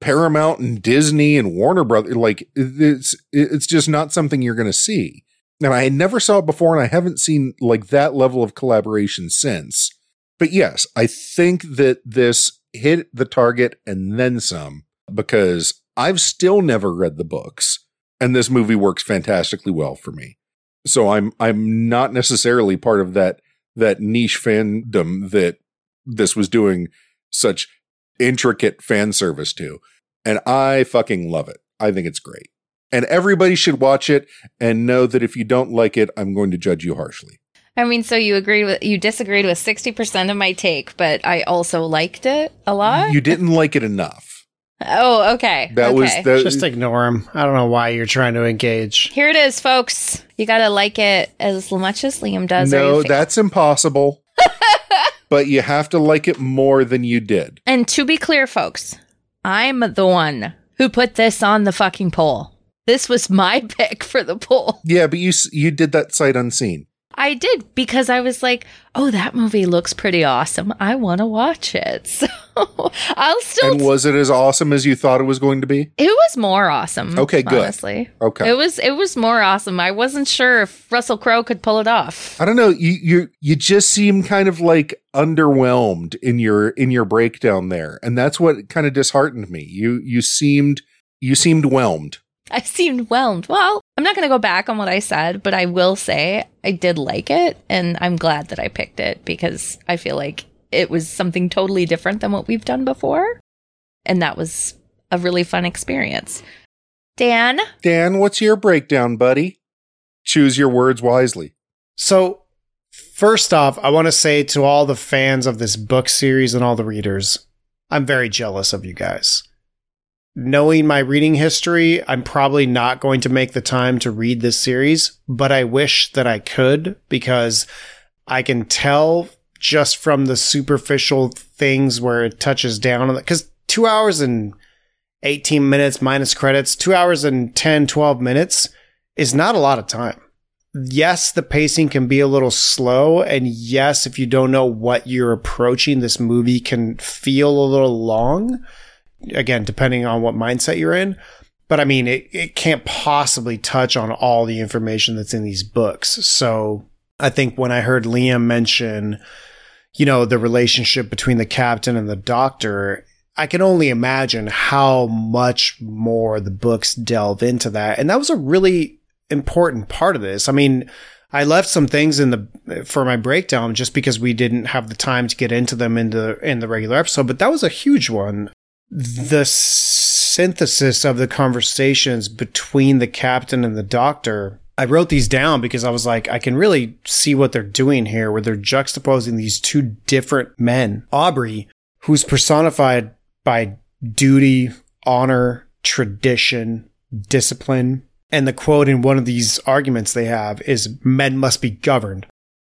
A: Paramount and Disney and Warner Brothers. Like it's it's just not something you're going to see. And I never saw it before, and I haven't seen like that level of collaboration since. But yes, I think that this hit the target and then some because I've still never read the books, and this movie works fantastically well for me. So I'm I'm not necessarily part of that that niche fandom that this was doing such intricate fan service to. And I fucking love it. I think it's great. And everybody should watch it and know that if you don't like it, I'm going to judge you harshly.
C: I mean, so you agreed with you disagreed with sixty percent of my take, but I also liked it a lot.
A: You didn't like it enough.
C: Oh, okay.
A: That was
C: okay.
A: the
B: Just ignore him. I don't know why you're trying to engage.
C: Here it is, folks. You gotta like it as much as Liam does.
A: no,
C: you fail.
A: that's impossible. but you have to like it more than you did.
C: And to be clear, folks, I'm the one who put this on the fucking poll. This was my pick for the poll.
A: Yeah, but you you did that sight unseen.
C: I did because I was like, oh, that movie looks pretty awesome. I want to watch it. So I'll still.
A: And was it as awesome as you thought it was going to be?
C: it was more awesome.
A: Okay, good.
C: Honestly,
A: Okay.
C: it was. It was more awesome. I wasn't sure if Russell Crowe could pull it off.
A: I don't know. You you you just seem kind of like underwhelmed in your in your breakdown there, and that's what kind of disheartened me. You you seemed you seemed whelmed.
C: I seemed whelmed. Well, I'm not going to go back on what I said, but I will say I did like it, and I'm glad that I picked it because I feel like it was something totally different than what we've done before. And that was a really fun experience. Dan,
A: Dan, what's your breakdown, buddy? Choose your words wisely.
B: So, first off, I want to say to all the fans of this book series and all the readers, I'm very jealous of you guys. Knowing my reading history, I'm probably not going to make the time to read this series, but I wish that I could because I can tell just from the superficial things where it touches down on it. Because two hours and 18 minutes minus credits, two hours and 10, 12 minutes is not a lot of time yes, the pacing can be a little slow. And yes, if you don't know what you're approaching, this movie can feel a little long. Again, depending on what mindset you're in. But I mean, it, it can't possibly touch on all the information that's in these books. So I think when I heard Liam mention, you know, the relationship between the captain and the doctor, I can only imagine how much more the books delve into that. And that was a really important part of this. I mean, I left some things in the for my breakdown just because we didn't have the time to get into them in the in the regular episode, but that was a huge one. The synthesis of the conversations between the captain and the doctor. I wrote these down because I was like, I can really see what they're doing here, where they're juxtaposing these two different men. Aubrey, who's personified by duty, honor, tradition, discipline, and the quote in one of these arguments they have is men must be governed.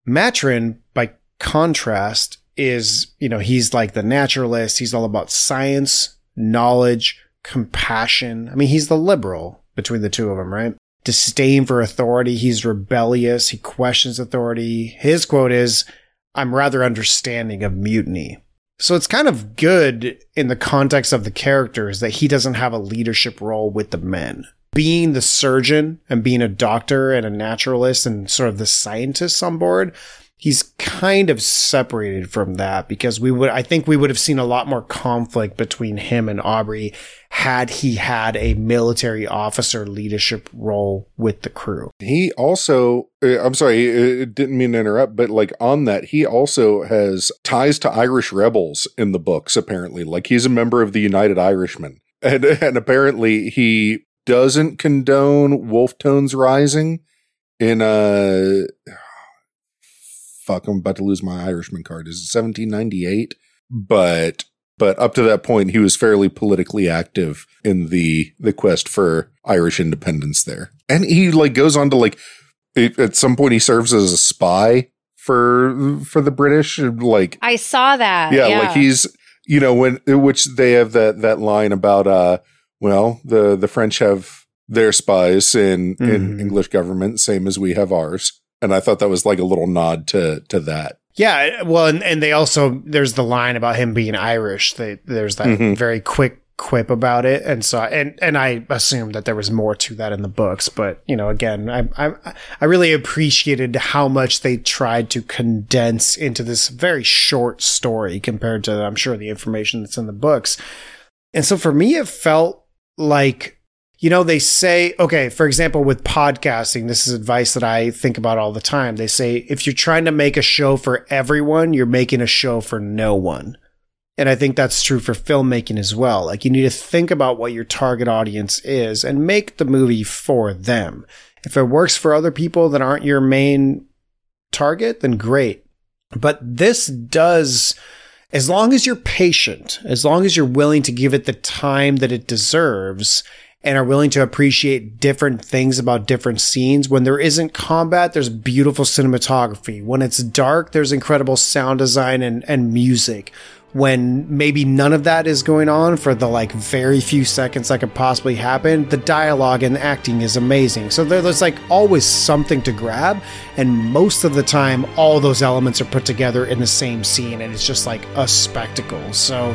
B: Maturin, by contrast, is, you know, he's like the naturalist. He's all about science, knowledge, compassion. I mean, he's the liberal between the two of them, right? Disdain for authority. He's rebellious. He questions authority. His quote is, I'm rather understanding of mutiny. So it's kind of good in the context of the characters that he doesn't have a leadership role with the men being the surgeon and being a doctor and a naturalist and sort of the scientists on board, he's kind of separated from that because we would, I think we would have seen a lot more conflict between him and Aubrey had he had a military officer leadership role with the crew.
A: He also, uh, I'm sorry, uh, didn't mean to interrupt, but like on that, he also has ties to Irish rebels in the books, apparently. Like he's a member of the United Irishmen. And, and apparently he doesn't condone Wolfe Tone's rising in uh fuck i'm about to lose my irishman card is it 1798 but but up to that point he was fairly politically active in the the quest for irish independence there and he like goes on to like it, at some point he serves as a spy for for the british like
C: I saw that.
A: yeah,
C: Yeah,
A: like he's you know when which they have that that line about uh well the the french have their spies in in
B: Mhm.
A: english government same as we have ours and i thought that was like a little nod to to that
B: Yeah, well, and, and they also there's the line about him being Irish. They, there's that
A: Mhm.
B: very quick quip about it, and so and and I assumed that there was more to that in the books. But you know, again, I I I really appreciated how much they tried to condense into this very short story compared to I'm sure the information that's in the books. And so for me, it felt like you know, they say, okay, for example, with podcasting, this is advice that I think about all the time. They say, if you're trying to make a show for everyone, you're making a show for no one. And I think that's true for filmmaking as well. Like you need to think about what your target audience is and make the movie for them. If it works for other people that aren't your main target, then great. But this does as long as you're patient, as long as you're willing to give it the time that it deserves and are willing to appreciate different things about different scenes. When there isn't combat, there's beautiful cinematography. When it's dark, there's incredible sound design and, and music. When maybe none of that is going on for the like very few seconds that could possibly happen, the dialogue and acting is amazing. So there's like always something to grab. And most of the time, all those elements are put together in the same scene and it's just like a spectacle. So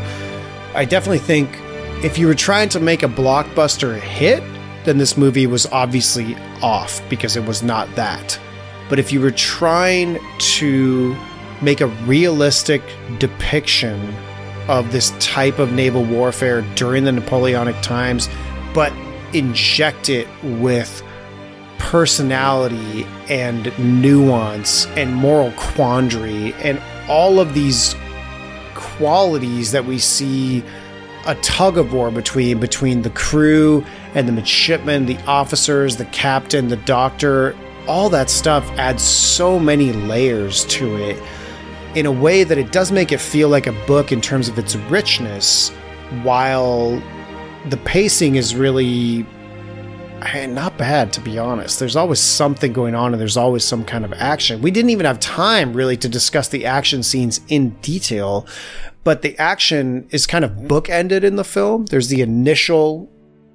B: I definitely think if you were trying to make a blockbuster hit, then this movie was obviously off because it was not that. But if you were trying to make a realistic depiction of this type of naval warfare during the Napoleonic times, but inject it with personality and nuance and moral quandary and all of these qualities that we see a tug of war between between the crew and the midshipmen, the officers, the captain, the doctor. All that stuff adds so many layers to it in a way that it does make it feel like a book in terms of its richness, while the pacing is really not bad to be honest. There's always something going on and there's always some kind of action. We didn't even have time really to discuss the action scenes in detail, but the action is kind of bookended in the film. There's the initial,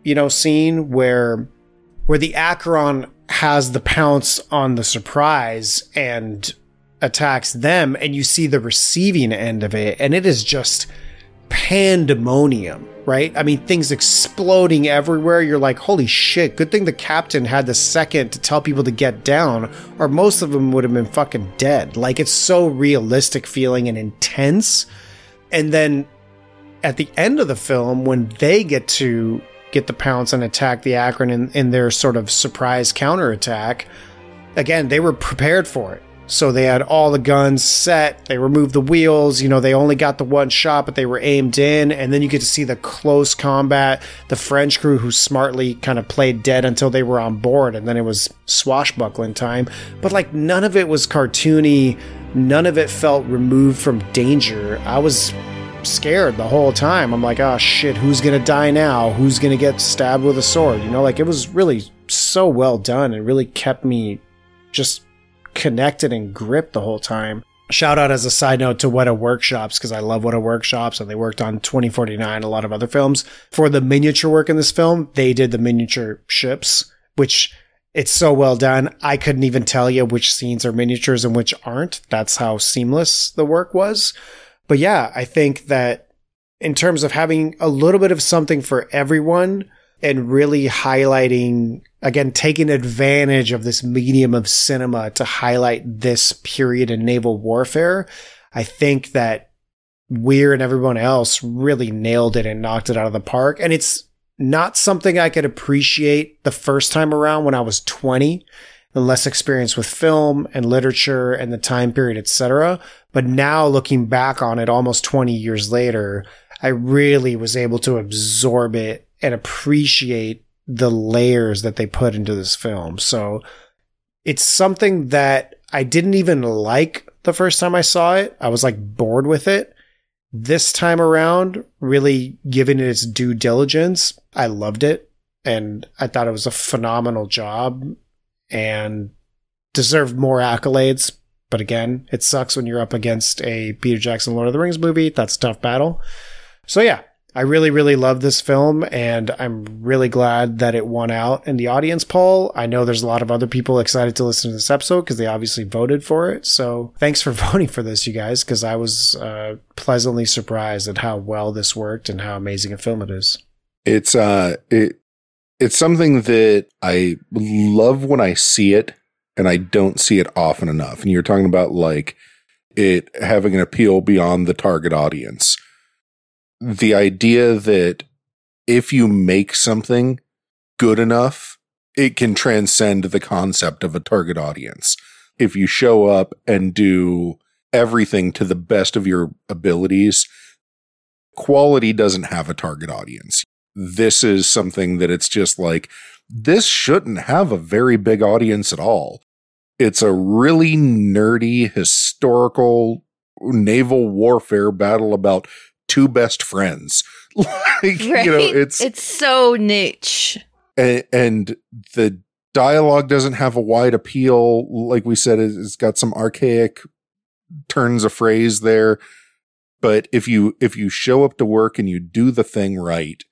B: you know, scene where where the Acheron has the pounce on the surprise and attacks them and you see the receiving end of it and it is just pandemonium, right? I mean, things exploding everywhere. You're like, holy shit, good thing the captain had the second to tell people to get down, or most of them would have been fucking dead. Like, it's so realistic feeling and intense and then at the end of the film, when they get to get the pounce and attack the Acheron in, in their sort of surprise counterattack, again, they were prepared for it. So they had all the guns set. They removed the wheels. You know, they only got the one shot, but they were aimed in. And then you get to see the close combat, the French crew who smartly kind of played dead until they were on board. And then it was swashbuckling time. But like none of it was cartoony none of it felt removed from danger. I was scared the whole time. I'm like, oh shit, who's gonna die now? Who's gonna get stabbed with a sword? You know, like it was really so well done. It really kept me just connected and gripped the whole time. Shout out as a side note to Weta Workshops because I love Weta Workshops and they worked on 2049, a lot of other films. For the miniature work in this film, they did the miniature ships, which it's so well done. I couldn't even tell you which scenes are miniatures and which aren't. That's how seamless the work was. But yeah, I think that in terms of having a little bit of something for everyone and really highlighting, again, taking advantage of this medium of cinema to highlight this period in naval warfare, I think that Weir and everyone else really nailed it and knocked it out of the park. And it's not something I could appreciate the first time around when I was 20 and less experience with film and literature and the time period, etc. But now looking back on it almost 20 years later, I really was able to absorb it and appreciate the layers that they put into this film. So it's something that I didn't even like the first time I saw it. I was like bored with it. This time around, really giving it its due diligence, I loved it. And I thought it was a phenomenal job and deserved more accolades. But again, it sucks when you're up against a Peter Jackson Lord of the Rings movie. That's a tough battle. So yeah, I really, really love this film, and I'm really glad that it won out in the audience poll. I know there's a lot of other people excited to listen to this episode because they obviously voted for it. So thanks for voting for this, you guys, because I was uh, pleasantly surprised at how well this worked and how amazing a film it is.
A: It's uh, it it's something that I love when I see it, and I don't see it often enough. And you're talking about like it having an appeal beyond the target audience the idea that if you make something good enough, it can transcend the concept of a target audience. If you show up and do everything to the best of your abilities, quality doesn't have a target audience. This is something that it's just like, this shouldn't have a very big audience at all. It's a really nerdy historical naval warfare battle about two best friends. like,
C: Right?
A: you know, it's
C: it's so niche.
A: and, and the dialogue doesn't have a wide appeal. Like we said, it- it's got some archaic turns of phrase there. But if you if you show up to work and you do the thing right,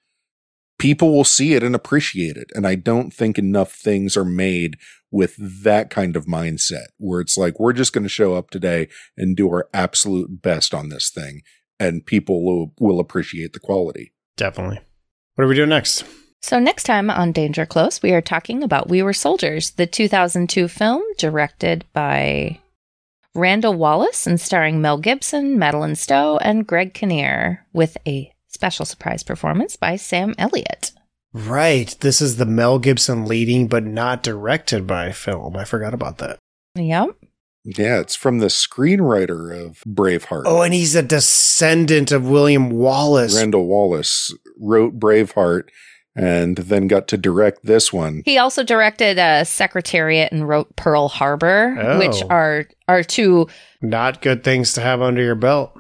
A: people will see it and appreciate it. And I don't think enough things are made with that kind of mindset where it's like we're just going to show up today and do our absolute best on this thing and people will will appreciate the quality.
B: Definitely. What are we doing next?
C: So, next time on Danger Close, we are talking about We Were Soldiers, the 2002 film directed by Randall Wallace and starring Mel Gibson, Madeleine Stowe, and Greg Kinnear, with a special surprise performance by Sam Elliott.
B: Right. This is the Mel Gibson leading, but not directed by film. I forgot about that.
C: Yep.
A: Yeah, it's from the screenwriter of Braveheart.
B: Oh, and he's a descendant of William Wallace.
A: Randall Wallace wrote Braveheart and then got to direct this one.
C: He also directed uh, Secretariat and wrote Pearl Harbor,
B: Oh.
C: which are are two
B: Not good things to have under your belt.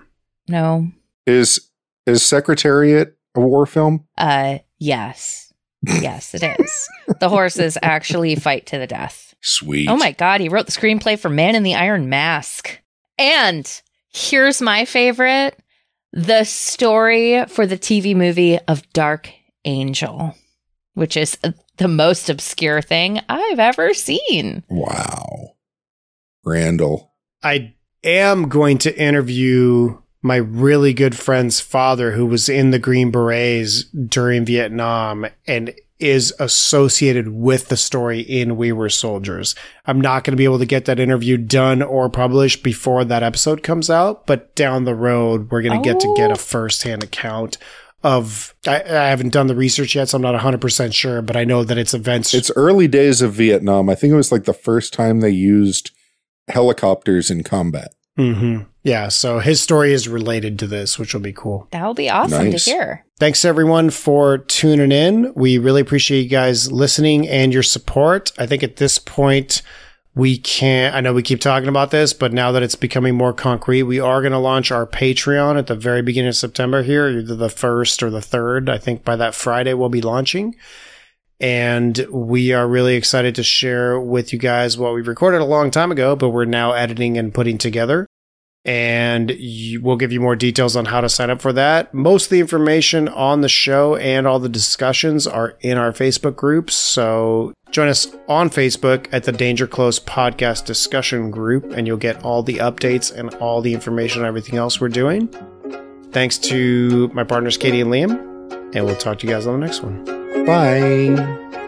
C: no
A: Is is Secretariat a war film?
C: uh yes. Yes, it is. the horses actually fight to the death.
A: Sweet.
C: Oh my god, he wrote the screenplay for Man in the Iron Mask. And here's my favorite the story for the TV movie of Dark Angel, which is the most obscure thing I've ever seen.
A: Wow. Randall.
B: I am going to interview my really good friend's father who was in the Green Berets during Vietnam and is associated with the story in We Were Soldiers. I'm not going to be able to get that interview done or published before that episode comes out, but down the road, we're going to get to get
C: Oh.
B: a firsthand account of, I, I haven't done the research yet, so I'm not 100% sure, but I know that it's events.
A: It's early days of Vietnam. I think it was like the first time they used helicopters in combat.
B: Hmm Yeah, so his story is related to this, which will be cool.
C: That'll be awesome
A: Nice.
C: to hear.
B: Thanks everyone for tuning in. We really appreciate you guys listening and your support. I think at this point, we can't, I know we keep talking about this, but now that it's becoming more concrete, we are going to launch our Patreon at the very beginning of September here, either the first or the third. I think by that Friday we'll be launching. And we are really excited to share with you guys what we recorded a long time ago, but we're now editing and putting together and we'll give you more details on how to sign up for that. Most of the information on the show and all the discussions are in our Facebook groups. So join us on Facebook at the Danger Close Podcast Discussion Group, and you'll get all the updates and all the information on everything else we're doing. Thanks to my partners, Katie and Liam, and we'll talk to you guys on the next one.
A: Bye.